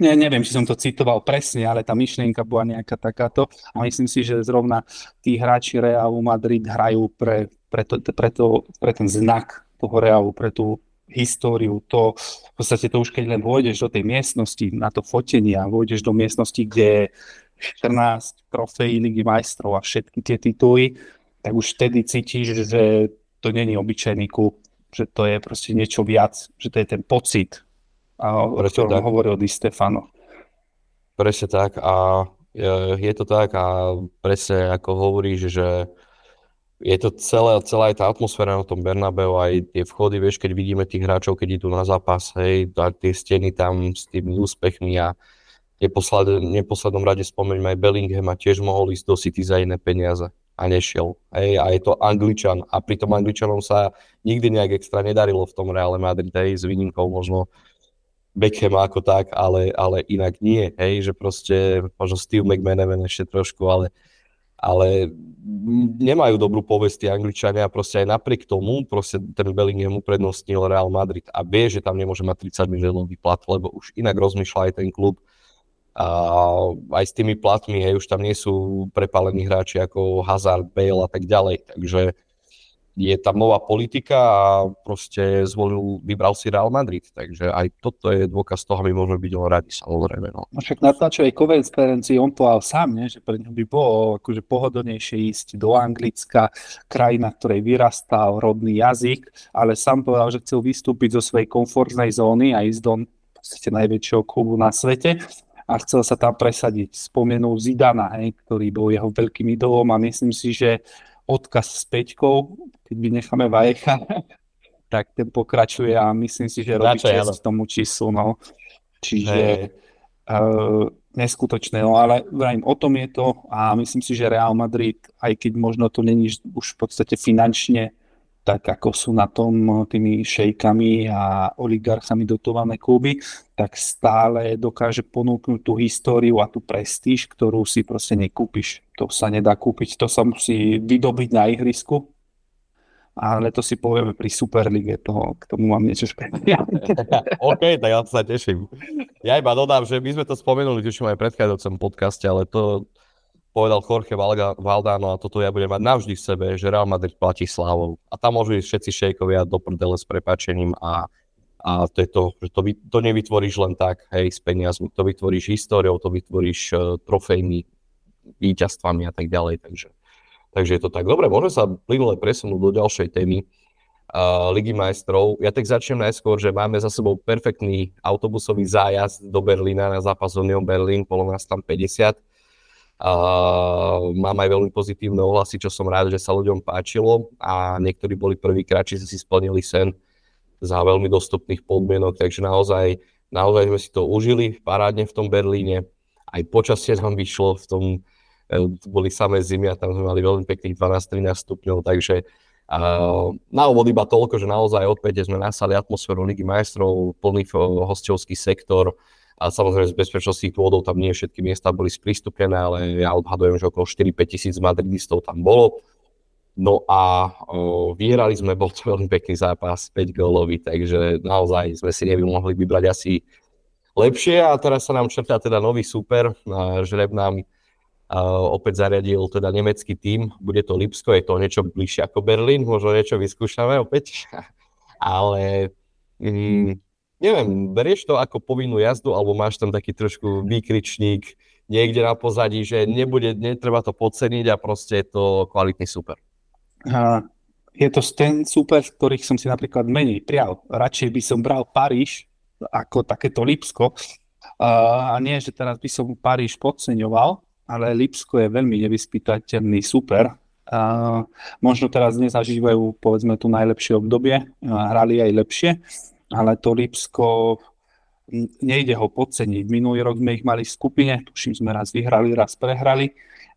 Ne, neviem, či som to citoval presne, ale tá myšlienka bola nejaká takáto. A myslím si, že zrovna tí hráči Realu Madrid hrajú pre, pre, to, pre, to, pre ten znak toho Realu, pre tú históriu, to v podstate to už keď len vôjdeš do tej miestnosti na to fotenie a vôjdeš do miestnosti, kde je 14 trofejí Ligy majstrov a všetky tie tituly, tak už vtedy cítiš, že to není obyčajný klub, že to je proste niečo viac, že to je ten pocit, a o ktorom hovoril Di Stefano. Presne tak. A je, je to tak a presne ako hovoríš, že je to celé, celá aj tá atmosféra na tom Bernabeu, aj tie vchody, vieš, keď vidíme tých hráčov, keď idú na zápas, hej, a tie steny tam s tými úspechmi a neposled, neposlednom rade spomeňme aj Bellingham a tiež mohol ísť do City za iné peniaze a nešiel. Hej, a je to Angličan. A pritom Angličanom sa nikdy nejak extra nedarilo v tom Reále Madrid, hej, s výnimkou možno Beckham ako tak, ale, ale inak nie, hej, že proste možno Steve McManaman ešte trošku, ale, ale nemajú dobrú povesť Angličania. A proste aj napriek tomu proste ten Bellingham uprednostnil Real Madrid a vie, že tam nemôže mať 30 miliónový plat, lebo už inak rozmýšľa aj ten klub a aj s tými platmi, hej, už tam nie sú prepálení hráči ako Hazard, Bale a tak ďalej, takže je tam nová politika a proste zvolil, vybral si Real Madrid, takže aj toto je dôkaz toho, my môžeme byť len radi, samozrejme. No. no však na tlačovej konferencii on povedal sám, nie? že pre ňo by bolo akože pohodlnejšie ísť do Anglicka, krajina, ktorej vyrastal rodný jazyk, ale sám povedal, že chcel vystúpiť zo svojej komfortnej zóny a ísť do podstate najväčšieho klubu na svete a chcel sa tam presadiť. Spomenul Zidana, hej, ktorý bol jeho veľkým idolom a myslím si, že odkaz s Peťkou, keď vynecháme Vajecha, *laughs* tak ten pokračuje a myslím si, že robí čest tomu číslu. No. Čiže uh, neskutočné, no ale vrajím, o tom je to a myslím si, že Real Madrid, aj keď možno to není už v podstate finančne tak ako sú na tom tými šejkami a oligarchami dotované kluby, tak stále dokáže ponúknuť tú históriu a tú prestíž, ktorú si proste nekúpiš. To sa nedá kúpiť, to sa musí vydobiť na ihrisku, ale to si povieme pri Superlige, toho, k tomu mám niečo špeciálne. *laughs* OK, tak ja sa teším. Ja iba dodám, že my sme to spomenuli už aj v predchádzajúcom podcaste, ale to, povedal Jorge Valdano a toto ja budem mať navždy v sebe, že Real Madrid platí slávou. A tam môžu ísť všetci šejkovia do prdele s prepačením a, a to je to, že to, to nevytvoríš len tak, hej, s peniazmi, to vytvoríš históriou, to vytvoríš uh, trofejmi, víťazstvami a tak ďalej, takže, takže je to tak. Dobre, môžeme sa plynule presunúť do ďalšej témy uh, Ligy majstrov. Ja tak začnem najskôr, že máme za sebou perfektný autobusový zájazd do Berlína na zápas Union Berlin, bolo nás tam 50 Uh, mám aj veľmi pozitívne ohlasy, čo som rád, že sa ľuďom páčilo. A niektorí boli prvýkrát, či si splnili sen za veľmi dostupných podmienok, takže naozaj, naozaj sme si to užili parádne v tom Berlíne. Aj počasie nám vyšlo, v tom e, boli samé zimy a tam sme mali veľmi pekných 12-13 stupňov, takže uh, na úvod iba toľko, že naozaj opäť sme nasali atmosféru Ligy majstrov, plný hostovský sektor, a samozrejme z bezpečnostných dôvodov tam nie všetky miesta boli sprístupnené, ale ja odhadujem, že okolo 4-5 tisíc madridistov tam bolo. No a o, vyhrali sme, bol to veľmi pekný zápas, 5 gólový, takže naozaj sme si nevymohli vybrať asi lepšie a teraz sa nám črtá teda nový super. Žreb nám opäť zariadil teda nemecký tím, bude to Lipsko, je to niečo bližšie ako Berlín, možno niečo vyskúšame opäť, *laughs* ale mm, neviem, berieš to ako povinnú jazdu, alebo máš tam taký trošku výkričník niekde na pozadí, že nebude, netreba to podceniť a proste je to kvalitný super. A je to ten super, ktorých som si napríklad menej prial. Radšej by som bral Paríž ako takéto Lipsko. A nie, že teraz by som Paríž podceňoval, ale Lipsko je veľmi nevyspytateľný super. A možno teraz nezažívajú povedzme tu najlepšie obdobie, hrali aj lepšie, ale to Lipsko nejde ho podceniť. Minulý rok sme ich mali v skupine, tuším sme raz vyhrali, raz prehrali.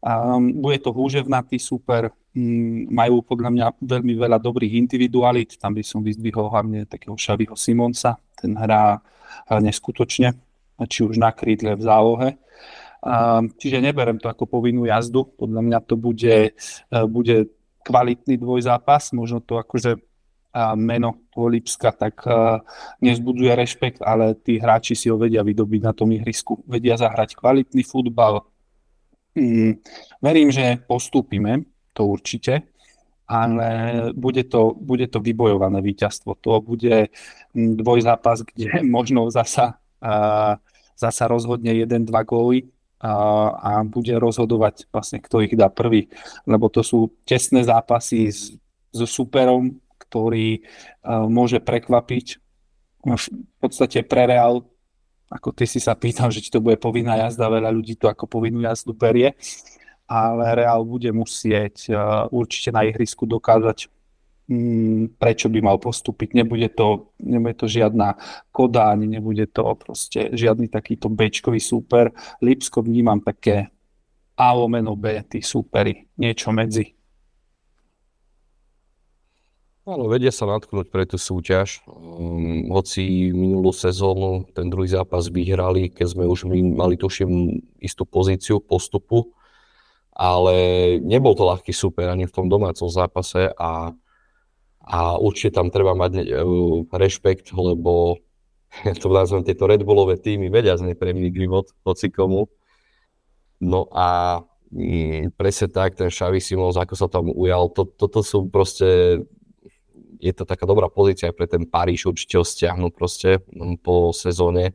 Um, bude to húževnatý super, um, majú podľa mňa veľmi veľa dobrých individualít, tam by som vyzdvihol hlavne takého Šaviho Simonsa, ten hrá neskutočne, či už na krídle v zálohe. Um, čiže neberem to ako povinnú jazdu, podľa mňa to bude, uh, bude kvalitný dvojzápas, možno to akože uh, meno Lipska tak uh, nezbudzuje rešpekt, ale tí hráči si ho vedia vydobiť na tom ihrisku, vedia zahrať kvalitný futbal. Um, verím, že postúpime, to určite, ale bude to, bude to vybojované víťazstvo. To bude dvojzápas, kde *laughs* možno zasa, zasa rozhodne 1-2 góly a, a bude rozhodovať vlastne, kto ich dá prvý. Lebo to sú tesné zápasy s, so superom, ktorý uh, môže prekvapiť. V podstate pre Real, ako ty si sa pýtal, že či to bude povinná jazda, veľa ľudí to ako povinnú jazdu berie, ale Real bude musieť uh, určite na ihrisku dokázať Mm, prečo by mal postúpiť. Nebude to, nebude to žiadna Kodáň, nebude to proste žiadny takýto bečkový súper. Lipsko vnímam také A lomeno B, tí súpery, niečo medzi. Áno, vedia sa natknúť pre tú súťaž. Um, hoci minulú sezónu ten druhý zápas vyhrali, keď sme už mali tuším istú pozíciu postupu, ale nebol to ľahký super ani v tom domácom zápase a a určite tam treba mať uh, rešpekt, lebo ja *laughs* to nazvem tieto Red Bullové týmy vedia znepremniť život hocikomu. No a mm, presne tak, ten Xavi Simons, ako sa tam ujal, to, toto sú proste, je to taká dobrá pozícia pre ten Paríž, určite ho stiahnu proste mm, po sezóne.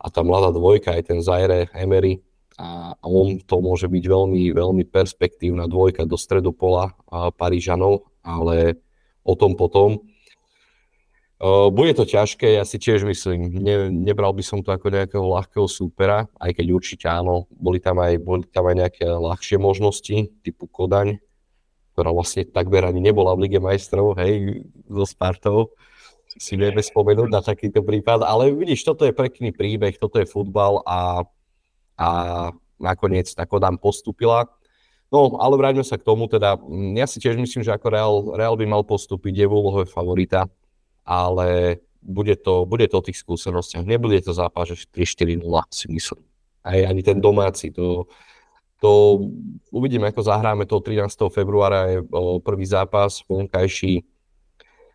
A tá mladá dvojka, aj ten Zaire Emery, a on to môže byť veľmi, veľmi perspektívna dvojka do stredu pola Parížanov, ale o tom potom. Bude to ťažké, ja si tiež myslím, ne, nebral by som to ako nejakého ľahkého súpera, aj keď určite áno, boli tam aj, boli tam aj nejaké ľahšie možnosti, typu Kodaň, ktorá vlastne takmer ani nebola v Lige majstrov, hej, so Spartou, si vieme spomenúť na takýto prípad, ale vidíš, toto je pekný príbeh, toto je futbal a, a nakoniec tá Kodaň postupila. No, ale vráťme sa k tomu, teda ja si tiež myslím, že ako Real, Real by mal postúpiť, je v úlohe favorita, ale bude to, bude to o tých skúsenostiach. Nebude to zápas, že 3-4-0 si myslím. Aj ani ten domáci, to, to uvidíme, ako zahráme to 13. februára je prvý zápas, vonkajší.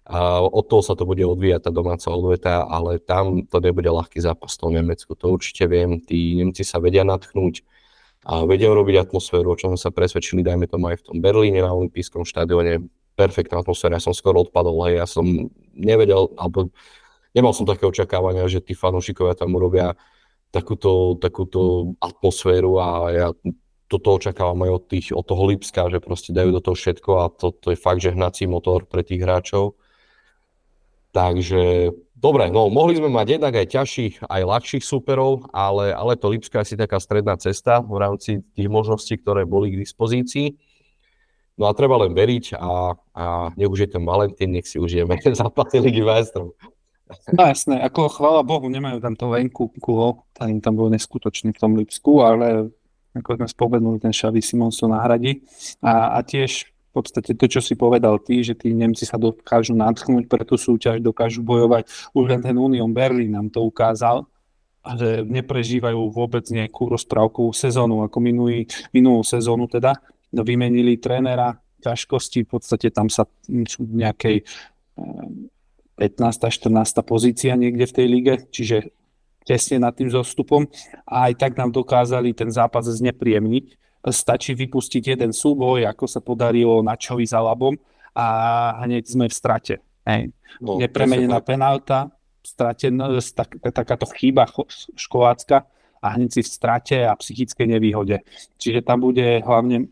A od toho sa to bude odvíjať tá domáca odveta, ale tam to nebude ľahký zápas v Nemecku. To určite viem, tí Nemci sa vedia natchnúť a vedia robiť atmosféru, o čom sa presvedčili, dajme tomu aj v tom Berlíne na olympijskom štadióne. Perfektná atmosféra, ja som skoro odpadol, hej, ja som nevedel, alebo nemal som také očakávania, že tí fanúšikovia tam urobia takúto, takúto atmosféru a ja toto očakávam aj od, tých, od toho Lipska, že proste dajú do toho všetko a to, to je fakt, že hnací motor pre tých hráčov. Takže dobre, no mohli sme mať jednak aj ťažších, aj ľahších superov, ale, ale to Lipsko je asi taká stredná cesta v rámci tých možností, ktoré boli k dispozícii. No a treba len veriť a, a nech už je ten Valentín, nech si užijeme *laughs* ten zápas Ligy majstrov. No jasné, ako chvála Bohu, nemajú tam to venku kulo, ten tam bol neskutočný v tom Lipsku, ale ako sme spomenuli, ten Xavi Simons to nahradí. A, a tiež v podstate to, čo si povedal ty, že tí Nemci sa dokážu nadchnúť pre tú súťaž, dokážu bojovať. Už len ten Union Berlin nám to ukázal, že neprežívajú vôbec nejakú rozprávkovú sezónu, ako minulý, minulú sezónu teda. Vymenili trénera, ťažkosti, v podstate tam sa sú nejakej 15. Eh, 14. pozícia niekde v tej lige, čiže tesne nad tým zostupom a aj tak nám dokázali ten zápas znepríjemniť. Stačí vypustiť jeden súboj, ako sa podarilo Načovi za labom a hneď sme v strate. Hej. No, Nepremenená penálta, straten, tak, takáto chyba školácka a hneď si v strate a psychickej nevýhode. Čiže tam bude hlavne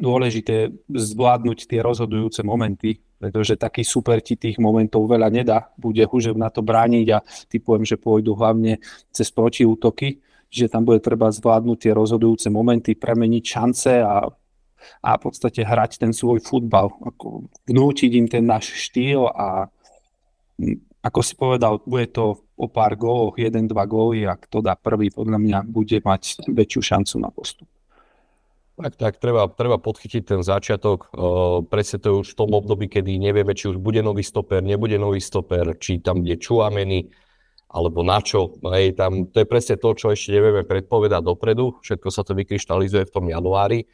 dôležité zvládnuť tie rozhodujúce momenty, pretože taký super ti tých momentov veľa nedá, bude už na to brániť a typujem, že pôjdu hlavne cez protiútoky, že tam bude treba zvládnuť tie rozhodujúce momenty, premeniť šance a, a v podstate hrať ten svoj futbal, ako vnútiť im ten náš štýl a ako si povedal, bude to o pár góloch, jeden, dva góly a kto dá prvý, podľa mňa bude mať väčšiu šancu na postup. Tak, tak, treba, treba podchytiť ten začiatok. Uh, presne to je už v tom období, kedy nevieme, či už bude nový stoper, nebude nový stoper, či tam bude Čuameny, alebo na čo. Hej, tam, to je presne to, čo ešte nevieme predpovedať dopredu. Všetko sa to vykryštalizuje v tom januári.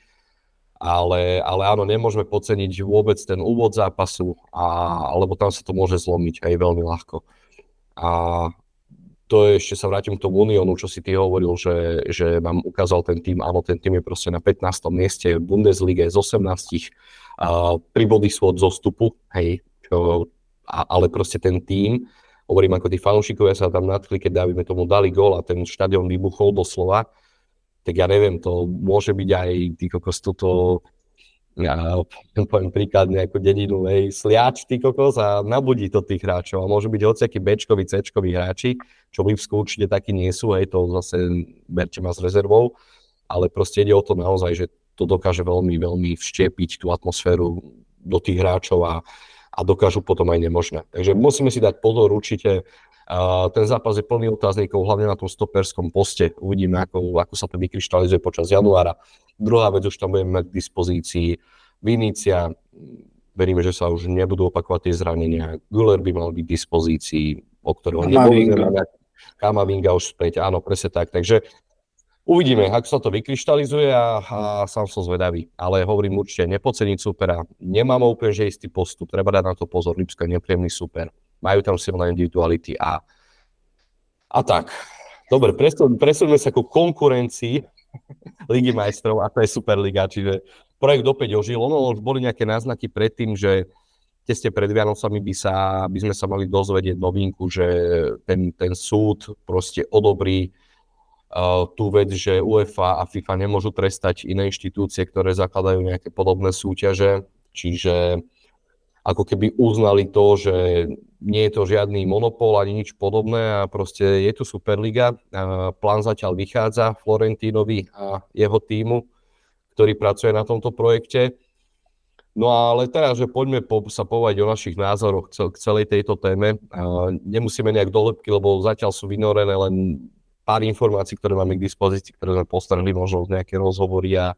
Ale, ale áno, nemôžeme podceniť vôbec ten úvod zápasu, a, lebo tam sa to môže zlomiť aj veľmi ľahko. A to je, ešte sa vrátim k tomu Unionu, čo si ty hovoril, že, že vám ukázal ten tým, áno, ten tým je proste na 15. mieste v Bundeslige z 18 uh, pri body svod zostupu, hej, čo, a, ale proste ten tým, hovorím ako tí fanúšikovia sa tam nadchli, keď dávime tomu dali gól a ten štadión vybuchol doslova, tak ja neviem, to môže byť aj ty kokos toto ja poviem príklad nejakú dedinu, hej, sliač, ty kokos a nabudí to tých hráčov a môžu byť hociakí Bčkoví, Cčkoví hráči, čo v Lipsku určite takí nie sú, hej, to zase berte ma s rezervou, ale proste ide o to naozaj, že to dokáže veľmi, veľmi vštiepiť tú atmosféru do tých hráčov a, a dokážu potom aj nemožné. Takže musíme si dať pozor určite, ten zápas je plný otáznikov, hlavne na tom stoperskom poste. Uvidíme, ako, ako sa to vykryštalizuje počas januára. Druhá vec, už tam budeme mať k dispozícii Vinícia. Veríme, že sa už nebudú opakovať tie zranenia. Guller by mal byť k dispozícii, o ktorého mať. Kamavinga už späť, áno, presne tak. Takže Uvidíme, ako sa to vykryštalizuje a, a sám som zvedavý. Ale hovorím určite, nepoceniť supera. Nemám úplne, že istý postup. Treba dať na to pozor. Lipsko je nepríjemný super majú tam silné individuality a, a tak. Dobre, presuneme sa ku konkurencii *laughs* Ligy majstrov a to je Superliga, čiže projekt opäť ožil. Ono už boli nejaké náznaky predtým, že tesne pred Vianocami by, sa, by sme sa mali dozvedieť novinku, že ten, ten súd proste odobrí uh, tú vec, že UEFA a FIFA nemôžu trestať iné inštitúcie, ktoré zakladajú nejaké podobné súťaže. Čiže ako keby uznali to, že nie je to žiadny monopol ani nič podobné a proste je tu Superliga. Plán zatiaľ vychádza Florentínovi a jeho týmu, ktorý pracuje na tomto projekte. No ale teraz, že poďme po, sa povedať o našich názoroch k celej tejto téme. Nemusíme nejak dolepky, lebo zatiaľ sú vynorené len pár informácií, ktoré máme k dispozícii, ktoré sme postrhli, možno nejaké rozhovory a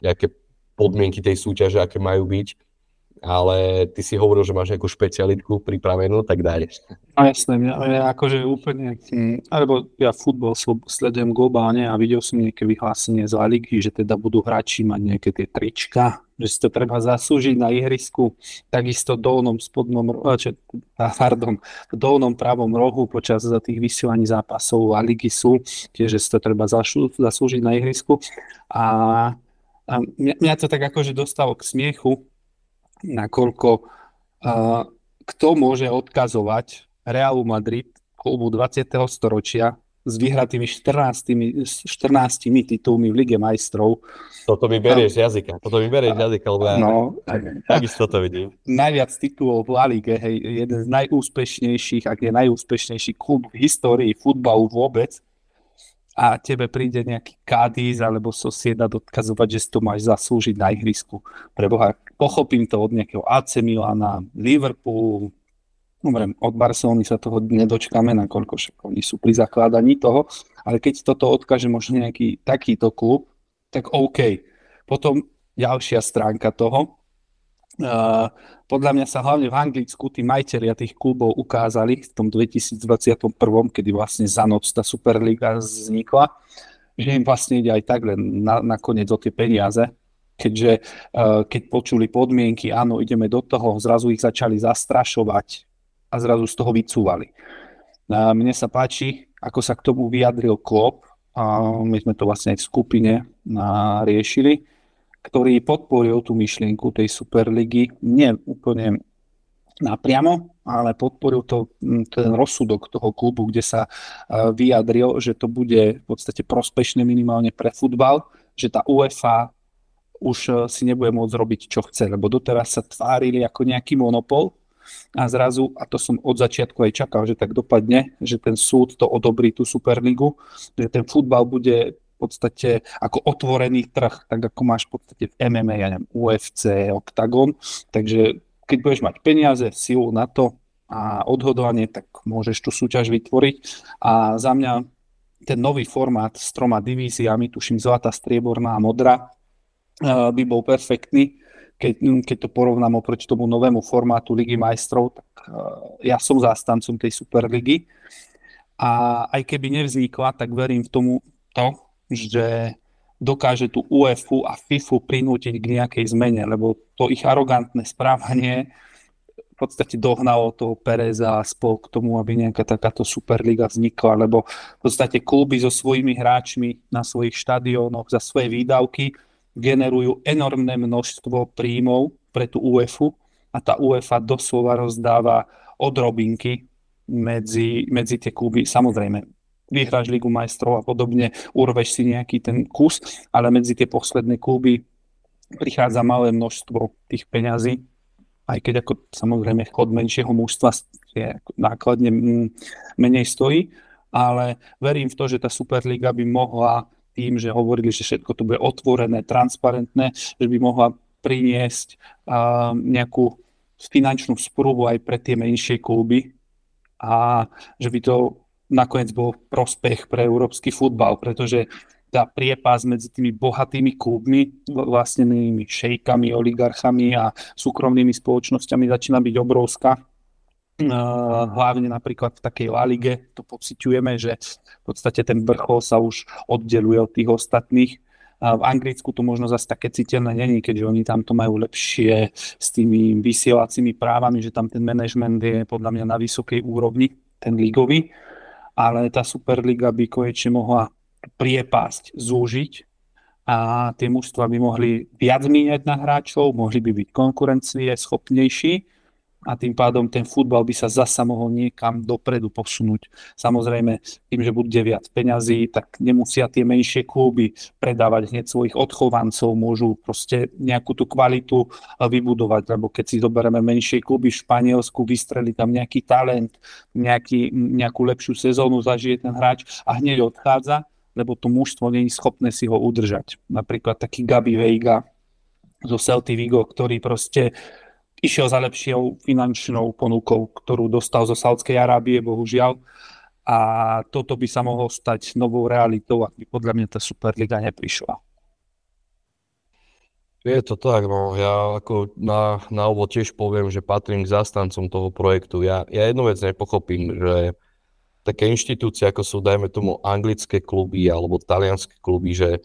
nejaké podmienky tej súťaže, aké majú byť ale ty si hovoril, že máš nejakú špecialitku pripravenú, tak daj. No jasné, mňa, ja akože úplne, alebo ja futbol sledujem globálne a videl som nejaké vyhlásenie z Ligy, že teda budú hráči mať nejaké tie trička, že si to treba zaslúžiť na ihrisku, takisto dolnom spodnom, čo, *laughs* pardon, v dolnom pravom rohu počas tých vysielaní zápasov a ligy sú, tiež, si to treba zaslúžiť na ihrisku a a mňa, mňa to tak akože dostalo k smiechu, nakoľko uh, kto môže odkazovať Realu Madrid, klubu 20. storočia, s vyhratými 14, 14 titulmi v Lige majstrov. Toto mi berieš z jazyka, toto mi berieš z jazyka, lebo ja no, takisto to vidím. Najviac titulov v La Lige, hej, jeden z najúspešnejších, ak je najúspešnejší klub v histórii futbalu vôbec a tebe príde nejaký Cádiz alebo Sociedad odkazovať, že si to máš zaslúžiť na ihrisku. Preboha, pochopím to od nejakého AC Milana, Liverpoolu, Dobre, od Barcelony sa toho nedočkáme, nakoľko však oni sú pri zakladaní toho, ale keď toto odkáže možno nejaký takýto klub, tak OK. Potom ďalšia stránka toho, podľa mňa sa hlavne v Anglicku tí majiteľia tých klubov ukázali v tom 2021, kedy vlastne za noc tá Superliga vznikla, že im vlastne ide aj tak len na, nakoniec o tie peniaze, keďže uh, keď počuli podmienky, áno, ideme do toho, zrazu ich začali zastrašovať a zrazu z toho vycúvali. Uh, mne sa páči, ako sa k tomu vyjadril Klopp, a my sme to vlastne aj v skupine riešili, ktorý podporil tú myšlienku tej Superligy, nie úplne napriamo, ale podporil to ten rozsudok toho klubu, kde sa vyjadril, že to bude v podstate prospešné minimálne pre futbal, že tá UEFA už si nebude môcť robiť, čo chce, lebo doteraz sa tvárili ako nejaký monopol. A zrazu, a to som od začiatku aj čakal, že tak dopadne, že ten súd to odobrí tú Superligu, že ten futbal bude podstate ako otvorený trh, tak ako máš v podstate v MMA, ja neviem, UFC, Octagon, takže keď budeš mať peniaze, silu na to a odhodovanie, tak môžeš tú súťaž vytvoriť. A za mňa ten nový formát s troma divíziami, tuším zlatá, strieborná a modrá, eh, by bol perfektný. Keď, keď to porovnám oproti tomu novému formátu Ligy majstrov, tak uh, ja som zástancom tej Superligy. A aj keby nevznikla, tak verím v tomu to, že dokáže tú UEFu a FIFU prinútiť k nejakej zmene, lebo to ich arogantné správanie v podstate dohnalo toho Pereza a spol k tomu, aby nejaká takáto Superliga vznikla, lebo v podstate kluby so svojimi hráčmi na svojich štadiónoch za svoje výdavky generujú enormné množstvo príjmov pre tú UEFu a tá UEFA doslova rozdáva odrobinky medzi, medzi tie kluby. Samozrejme, vyhráš Ligu majstrov a podobne, urveš si nejaký ten kus, ale medzi tie posledné kluby prichádza malé množstvo tých peňazí, aj keď ako samozrejme chod menšieho mužstva je nákladne menej stojí, ale verím v to, že tá Superliga by mohla tým, že hovorili, že všetko to bude otvorené, transparentné, že by mohla priniesť uh, nejakú finančnú sprúvu aj pre tie menšie kluby a že by to nakoniec bol prospech pre európsky futbal, pretože tá priepas medzi tými bohatými klubmi, vlastnenými šejkami, oligarchami a súkromnými spoločnosťami začína byť obrovská hlavne napríklad v takej La Lige to pociťujeme, že v podstate ten vrchol sa už oddeluje od tých ostatných. V Anglicku to možno zase také citeľné není, keďže oni tam to majú lepšie s tými vysielacími právami, že tam ten management je podľa mňa na vysokej úrovni, ten ligový, ale tá Superliga by konečne mohla priepásť, zúžiť a tie mužstva by mohli viac míňať na hráčov, mohli by byť konkurencie schopnejší a tým pádom ten futbal by sa zasa mohol niekam dopredu posunúť. Samozrejme, tým, že bude viac peňazí, tak nemusia tie menšie kluby predávať hneď svojich odchovancov, môžu proste nejakú tú kvalitu vybudovať, lebo keď si zoberieme menšie kluby v Španielsku, vystreli tam nejaký talent, nejaký, nejakú lepšiu sezónu zažije ten hráč a hneď odchádza, lebo to mužstvo nie je schopné si ho udržať. Napríklad taký Gabi Veiga zo Celty Vigo, ktorý proste išiel za lepšou finančnou ponukou, ktorú dostal zo Saudskej Arábie, bohužiaľ. A toto by sa mohlo stať novou realitou, ak by podľa mňa tá Superliga neprišla. Je to tak, no. Ja ako na, na ovo tiež poviem, že patrím k zastancom toho projektu. Ja, ja jednu vec nepochopím, že také inštitúcie, ako sú, dajme tomu, anglické kluby alebo talianské kluby, že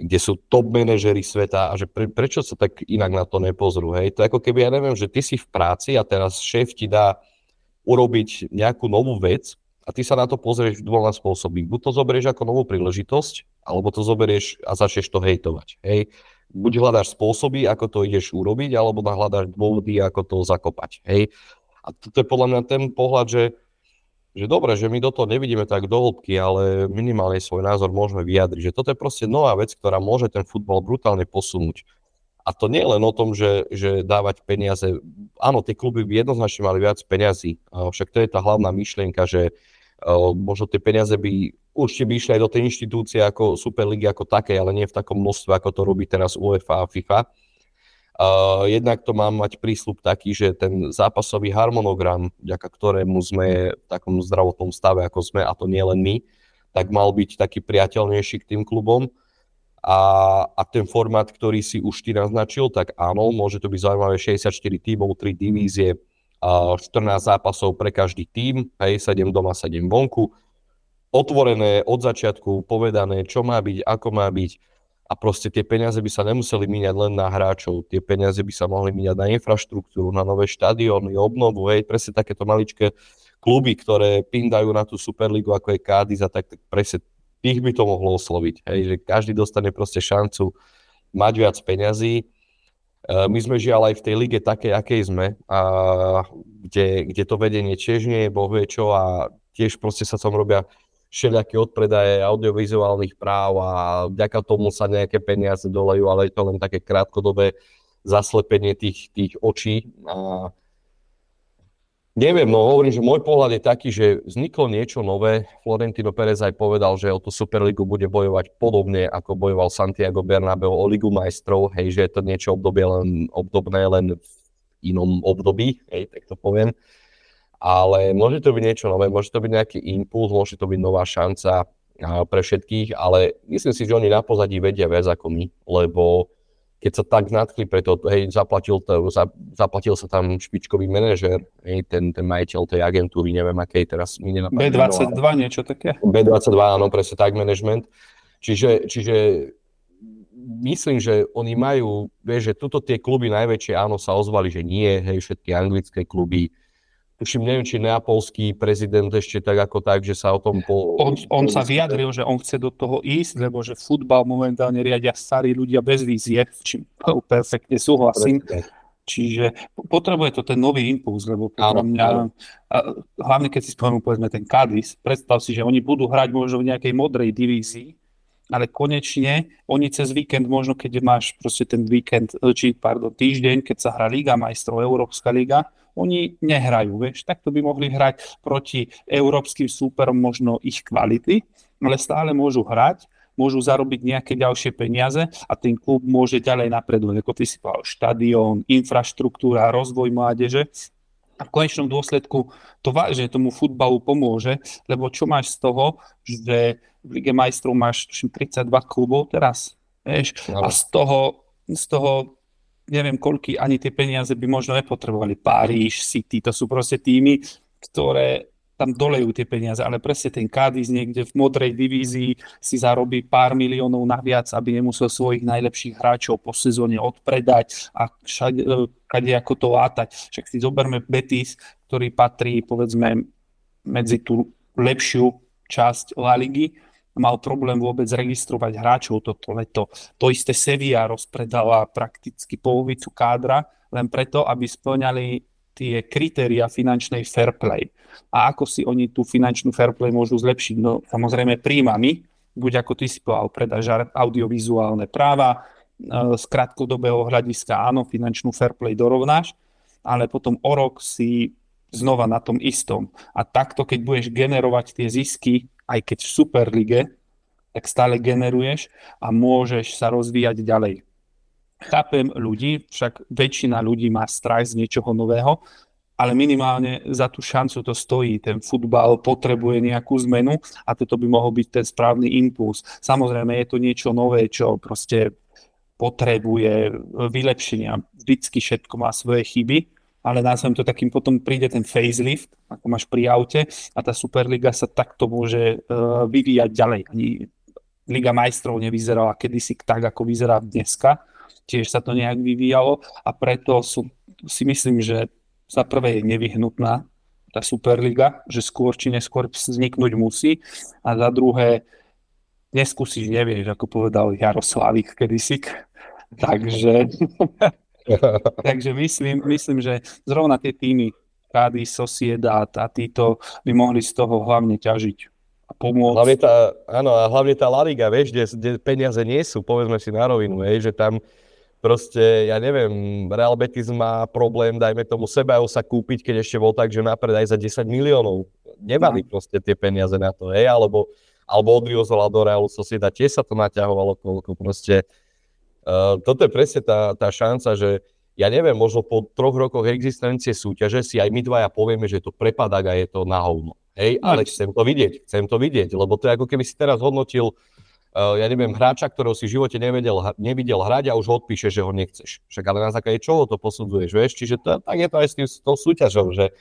kde sú top manažery sveta a že pre, prečo sa tak inak na to nepozrú. Hej? To je ako keby, ja neviem, že ty si v práci a teraz šéf ti dá urobiť nejakú novú vec a ty sa na to pozrieš dvoma spôsoby. Buď to zoberieš ako novú príležitosť, alebo to zoberieš a začneš to hejtovať. Hej? Buď hľadáš spôsoby, ako to ideš urobiť, alebo hľadáš dôvody, ako to zakopať. Hej? A to je podľa mňa ten pohľad, že že dobre, že my do toho nevidíme tak do hĺbky, ale minimálne svoj názor môžeme vyjadriť, že toto je proste nová vec, ktorá môže ten futbal brutálne posunúť. A to nie len o tom, že, že dávať peniaze. Áno, tie kluby by jednoznačne mali viac peniazy, však to je tá hlavná myšlienka, že uh, možno tie peniaze by určite by išli aj do tej inštitúcie ako Superligy ako také, ale nie v takom množstve, ako to robí teraz UEFA a FIFA. Jednak to má mať prísľub taký, že ten zápasový harmonogram, vďaka ktorému sme v takom zdravotnom stave, ako sme, a to nie len my, tak mal byť taký priateľnejší k tým klubom. A, a ten formát, ktorý si už ty naznačil, tak áno, môže to byť zaujímavé 64 tímov, 3 divízie, a 14 zápasov pre každý tím, hej, 7 doma, 7 vonku. Otvorené od začiatku, povedané, čo má byť, ako má byť a proste tie peniaze by sa nemuseli míňať len na hráčov, tie peniaze by sa mohli míňať na infraštruktúru, na nové štadióny, obnovu, hej, presne takéto maličké kluby, ktoré pindajú na tú Superligu, ako je Cádiz a tak, tak presne tých by to mohlo osloviť. Hej, že každý dostane proste šancu mať viac peňazí. E, my sme žiaľ aj v tej lige také, akej sme, a kde, kde to vedenie tiež nie je bohvie čo a tiež proste sa tam robia všelijaké odpredaje audiovizuálnych práv a vďaka tomu sa nejaké peniaze dolejú, ale je to len také krátkodobé zaslepenie tých, tých očí. A neviem, no hovorím, že môj pohľad je taký, že vzniklo niečo nové. Florentino Perez aj povedal, že o tú Superligu bude bojovať podobne, ako bojoval Santiago Bernabeu o Ligu majstrov, hej, že je to niečo obdobie len, obdobné len v inom období, hej, tak to poviem ale môže to byť niečo nové, môže to byť nejaký impuls, môže to byť nová šanca pre všetkých, ale myslím si, že oni na pozadí vedia viac ako my, lebo keď sa tak nadchli preto, hej, zaplatil, to, za, zaplatil sa tam špičkový manažer, hej, ten, ten majiteľ tej agentúry, neviem akej teraz mi B22, no, niečo také? B22, áno, presne tak, management. Čiže, čiže myslím, že oni majú, vieš, že tuto tie kluby najväčšie, áno, sa ozvali, že nie, hej, všetky anglické kluby, tuším, neviem, či neapolský prezident ešte tak ako tak, že sa o tom... Po, on, on sa vyjadril, že on chce do toho ísť, lebo že futbal momentálne riadia starí ľudia bez vízie, čím perfektne súhlasím. Čiže potrebuje to ten nový impuls, lebo podľa mňa, hlavne keď si spomenú povedzme ten Cadiz, predstav si, že oni budú hrať možno v nejakej modrej divízii, ale konečne oni cez víkend, možno keď máš proste ten víkend, či pardon, týždeň, keď sa hrá Liga majstrov, Európska liga, oni nehrajú, vieš, takto by mohli hrať proti európskym súperom možno ich kvality, ale stále môžu hrať, môžu zarobiť nejaké ďalšie peniaze a ten klub môže ďalej napredovať, ako ty si povedal, štadión, infraštruktúra, rozvoj mládeže. A v konečnom dôsledku to vážne tomu futbalu pomôže, lebo čo máš z toho, že v Lige majstrov máš 32 klubov teraz, vieš, a z toho, z toho neviem koľky, ani tie peniaze by možno nepotrebovali. Paríž, City, to sú proste týmy, ktoré tam dolejú tie peniaze, ale presne ten Cádiz niekde v modrej divízii si zarobí pár miliónov naviac, aby nemusel svojich najlepších hráčov po sezóne odpredať a všade, kade ako to látať. Však si zoberme Betis, ktorý patrí povedzme medzi tú lepšiu časť La Ligy, mal problém vôbec registrovať hráčov toto leto. To isté Sevilla rozpredala prakticky polovicu kádra len preto, aby splňali tie kritéria finančnej fair play. A ako si oni tú finančnú fair play môžu zlepšiť? No samozrejme príjmami, buď ako ty si povedal, predáš audiovizuálne práva, e, z krátkodobého hľadiska áno, finančnú fair play dorovnáš, ale potom o rok si znova na tom istom. A takto, keď budeš generovať tie zisky aj keď v Superlige, tak stále generuješ a môžeš sa rozvíjať ďalej. Chápem ľudí, však väčšina ľudí má strach z niečoho nového, ale minimálne za tú šancu to stojí. Ten futbal potrebuje nejakú zmenu a toto by mohol byť ten správny impuls. Samozrejme je to niečo nové, čo proste potrebuje vylepšenia. Vždycky všetko má svoje chyby, ale nazvem to takým, potom príde ten facelift, ako máš pri aute a tá Superliga sa takto môže uh, vyvíjať ďalej. Ani Liga majstrov nevyzerala kedysi tak, ako vyzerá dneska. Tiež sa to nejak vyvíjalo a preto sú, si myslím, že za prvé je nevyhnutná tá Superliga, že skôr či neskôr vzniknúť musí a za druhé neskúsiš, nevieš, ako povedal Jaroslavik kedysi. *laughs* Takže Takže myslím, myslím, že zrovna tie týmy Cádiz, Sociedad a títo by mohli z toho hlavne ťažiť a pomôcť. Hlavne tá, áno, a hlavne tá La Liga, vieš, kde, kde peniaze nie sú, povedzme si na rovinu, vieš, že tam proste, ja neviem, Real Betis má problém, dajme tomu Sebajo sa kúpiť, keď ešte bol tak, že napred aj za 10 miliónov. Nemali no. proste tie peniaze na to, hej, alebo, alebo odriozovala do Realu Sociedad, tiež sa to naťahovalo, koľko proste Uh, toto je presne tá, tá šanca, že ja neviem, možno po troch rokoch existencie súťaže si aj my dvaja povieme, že to prepadák a je to na hovno. Hej, ale chcem to vidieť, chcem to vidieť, lebo to je ako keby si teraz hodnotil, uh, ja neviem, hráča, ktorého si v živote nevedel, nevidel hrať a už ho odpíše, že ho nechceš. Však ale na základe čoho to posudzuješ, vieš? Čiže to, tak je to aj s tým s tou súťažou, že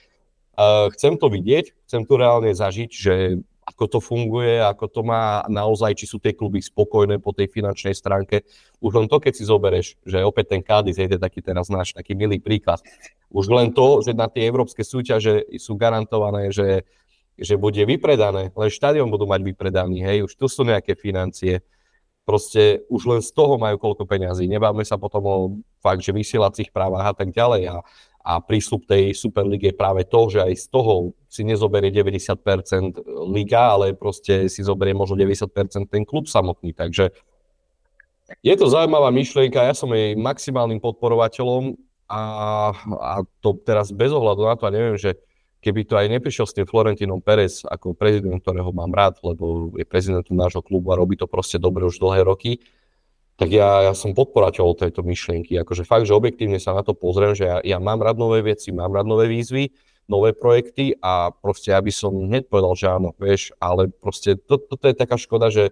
uh, chcem to vidieť, chcem to reálne zažiť, že ako to funguje, ako to má naozaj, či sú tie kluby spokojné po tej finančnej stránke. Už len to, keď si zobereš, že opäť ten Cádiz, je taký teraz náš taký milý príklad. Už len to, že na tie európske súťaže sú garantované, že, že bude vypredané, len štadión budú mať vypredaný, hej, už tu sú nejaké financie. Proste už len z toho majú koľko peňazí. Nebáme sa potom o fakt, že vysielacích právach a tak ďalej. A, a prísľub tej Superligy je práve to, že aj z toho si nezoberie 90% liga, ale proste si zoberie možno 90% ten klub samotný. Takže je to zaujímavá myšlienka, ja som jej maximálnym podporovateľom a, a to teraz bez ohľadu na to, a neviem, že keby to aj neprišiel s tým Florentinom Perez ako prezident, ktorého mám rád, lebo je prezidentom nášho klubu a robí to proste dobre už dlhé roky, tak ja, ja som podporateľ tejto myšlienky. Akože fakt, že objektívne sa na to pozriem, že ja, ja mám rád nové veci, mám rád nové výzvy, nové projekty a proste ja by som hneď povedal, že áno, vieš, ale proste to, toto je taká škoda, že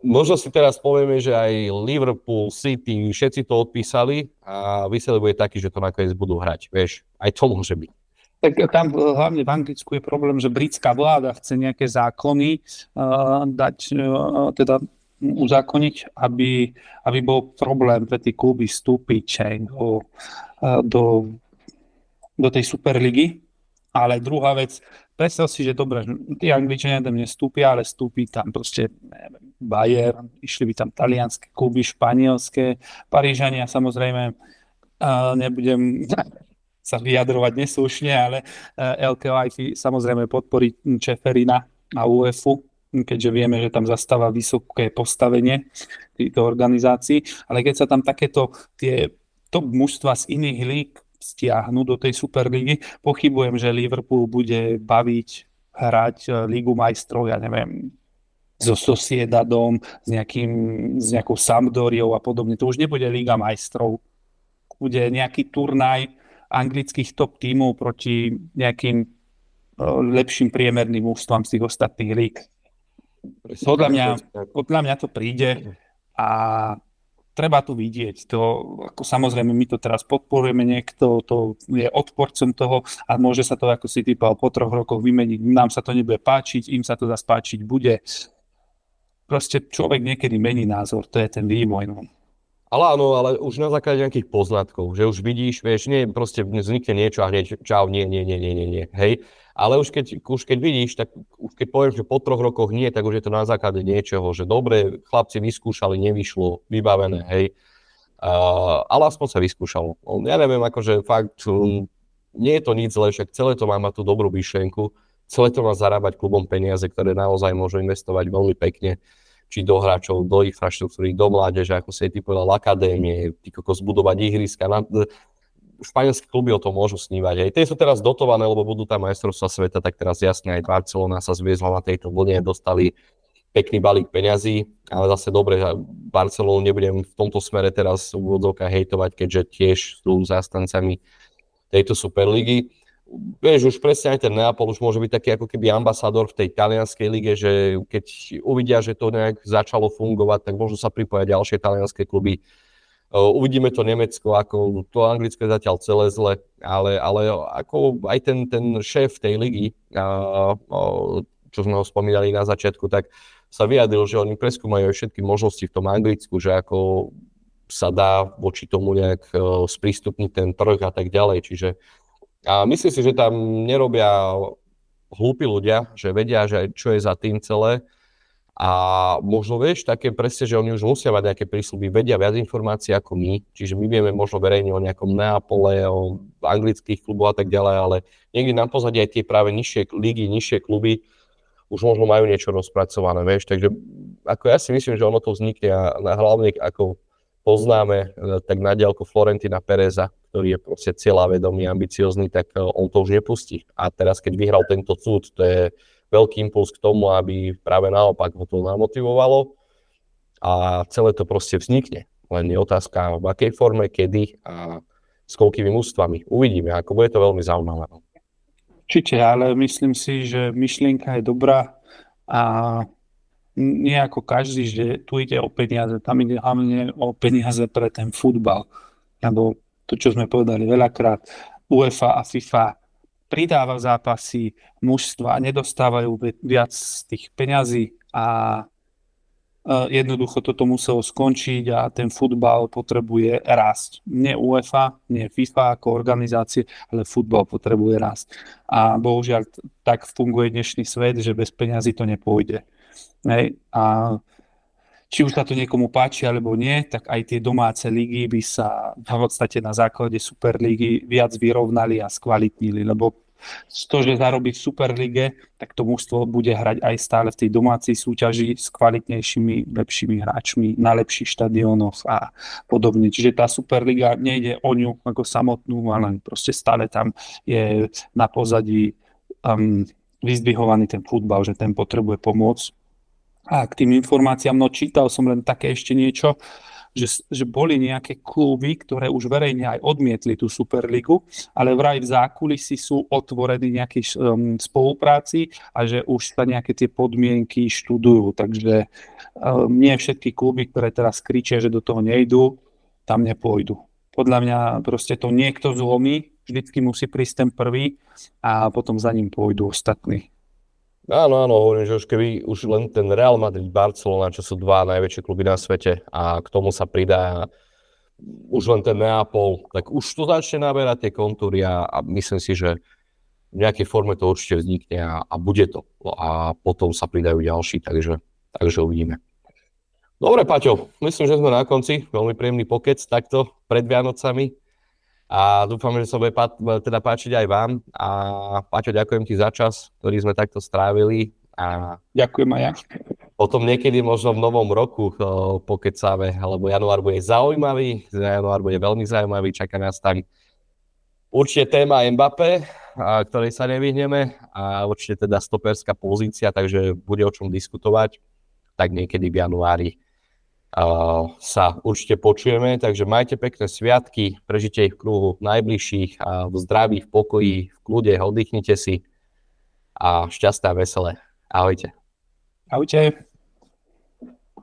možno si teraz povieme, že aj Liverpool, City, všetci to odpísali a výsledok bude taký, že to nakoniec budú hrať, vieš, aj to môže byť. Tak tam hlavne v Anglicku je problém, že britská vláda chce nejaké zákony uh, dať, uh, teda uzákoniť, aby, aby bol problém pre tie kluby vstúpiť aj do, uh, do, do tej Superligy. Ale druhá vec, predstav si, že dobre, tí Angličania tam nestúpia, ale stúpi tam proste neviem, išli by tam talianské kluby, španielské, Parížania samozrejme, uh, nebudem sa vyjadrovať neslušne, ale eh, LK Life samozrejme podporí Čeferina a UEFu, keďže vieme, že tam zastáva vysoké postavenie týchto organizácií, ale keď sa tam takéto tie top mužstva z iných líg stiahnu do tej Superligy, pochybujem, že Liverpool bude baviť hrať eh, Ligu majstrov, ja neviem, so Sociedadom, s, nejakým, s nejakou Sampdoriou a podobne. To už nebude Liga majstrov. Bude nejaký turnaj anglických top tímov proti nejakým lepším priemerným ústvam z tých ostatných lík. Podľa mňa, podľa mňa to príde a treba to vidieť. To, ako samozrejme, my to teraz podporujeme, niekto to je odporcom toho a môže sa to, ako si typal, po troch rokoch vymeniť. Nám sa to nebude páčiť, im sa to zase páčiť bude. Proste človek niekedy mení názor, to je ten vývoj. No. Ale áno, ale už na základe nejakých poznatkov, že už vidíš, vieš, nie, proste vznikne niečo a hneď čau, nie, nie, nie, nie, nie, nie, hej. Ale už keď, už keď vidíš, tak už keď poviem, že po troch rokoch nie, tak už je to na základe niečoho, že dobre, chlapci vyskúšali, nevyšlo, vybavené, hej. Uh, ale aspoň sa vyskúšalo. Ja neviem, akože fakt, um, nie je to nič zlé, však celé to má mať tú dobrú myšlienku, celé to má zarábať klubom peniaze, ktoré naozaj môžu investovať veľmi pekne či do hráčov, do infraštruktúry, do mládeže, ako si ty povedal, akadémie, ty kokos zbudovať ihriska. Na, španielské kluby o tom môžu snívať. Aj tie sú teraz dotované, lebo budú tam majstrovstvá sveta, tak teraz jasne aj Barcelona sa zviezla na tejto vlne, dostali pekný balík peňazí, ale zase dobre, Barcelonu nebudem v tomto smere teraz úvodzovka hejtovať, keďže tiež sú zástancami tejto Superligy vieš, už presne aj ten Neapol už môže byť taký ako keby ambasador v tej talianskej lige, že keď uvidia, že to nejak začalo fungovať, tak môžu sa pripojiť ďalšie talianské kluby. Uvidíme to Nemecko, ako to Anglicko je zatiaľ celé zle, ale, ale ako aj ten, ten šéf tej ligy, čo sme ho spomínali na začiatku, tak sa vyjadril, že oni preskúmajú všetky možnosti v tom Anglicku, že ako sa dá voči tomu nejak sprístupniť ten trh a tak ďalej. Čiže a myslím si, že tam nerobia hlúpi ľudia, že vedia, že čo je za tým celé. A možno vieš, také presne, že oni už musia mať nejaké prísľuby, vedia viac informácií ako my, čiže my vieme možno verejne o nejakom Neapole, o anglických kluboch a tak ďalej, ale niekde na pozadí aj tie práve nižšie ligy, nižšie kluby už možno majú niečo rozpracované, vieš, takže ako ja si myslím, že ono to vznikne a hlavne ako poznáme, e, tak na diálku Florentina Pereza, ktorý je proste cieľavedomý, ambiciozný, tak e, on to už nepustí. A teraz, keď vyhral tento súd, to je veľký impuls k tomu, aby práve naopak ho to namotivovalo a celé to proste vznikne. Len je otázka, v akej forme, kedy a s koľkými ústvami. Uvidíme, ako bude to veľmi zaujímavé. Určite, ale myslím si, že myšlienka je dobrá a nie ako každý, že tu ide o peniaze, tam ide hlavne o peniaze pre ten futbal. Lebo to, čo sme povedali veľakrát, UEFA a FIFA pridáva zápasy mužstva, nedostávajú viac tých peňazí a jednoducho toto muselo skončiť a ten futbal potrebuje rásť. Nie UEFA, nie FIFA ako organizácie, ale futbal potrebuje rásť. A bohužiaľ tak funguje dnešný svet, že bez peňazí to nepôjde. Hej. A či už sa to niekomu páči alebo nie, tak aj tie domáce ligy by sa v podstate na základe Superligy viac vyrovnali a skvalitnili, lebo to, že zarobí v Superlige, tak to mužstvo bude hrať aj stále v tej domácej súťaži s kvalitnejšími, lepšími hráčmi na lepších štadiónoch a podobne. Čiže tá Superliga nejde o ňu ako samotnú, ale proste stále tam je na pozadí um, vyzdvihovaný ten futbal, že ten potrebuje pomôcť. A k tým informáciám, no čítal som len také ešte niečo, že, že boli nejaké kluby, ktoré už verejne aj odmietli tú Superligu, ale vraj v zákulisí sú otvorení nejakej um, spolupráci a že už sa nejaké tie podmienky študujú. Takže um, nie všetky kluby, ktoré teraz kričia, že do toho nejdú, tam nepôjdu. Podľa mňa proste to niekto zlomí, vždycky musí prísť ten prvý a potom za ním pôjdu ostatní. Áno, áno, hovorím, že už keby už len ten Real Madrid, Barcelona, čo sú dva najväčšie kluby na svete a k tomu sa pridá už len ten Neapol, tak už to začne naberať tie kontúry a, a myslím si, že v nejakej forme to určite vznikne a, a bude to. A potom sa pridajú ďalší, takže, takže uvidíme. Dobre, Paťo, myslím, že sme na konci. Veľmi príjemný pokec takto pred Vianocami a dúfam, že sa bude pá- teda páčiť aj vám. A Paťo, ďakujem ti za čas, ktorý sme takto strávili. A ďakujem aj ja. Potom niekedy možno v novom roku pokecáme, lebo január bude zaujímavý, január bude veľmi zaujímavý, čaká nás tam určite téma Mbappé, a ktorej sa nevyhneme a určite teda stoperská pozícia, takže bude o čom diskutovať, tak niekedy v januári sa určite počujeme, takže majte pekné sviatky, prežite ich v kruhu najbližších a v zdraví, v pokoji, v kľude, oddychnite si a šťastné a veselé. Ahojte. Ahojte.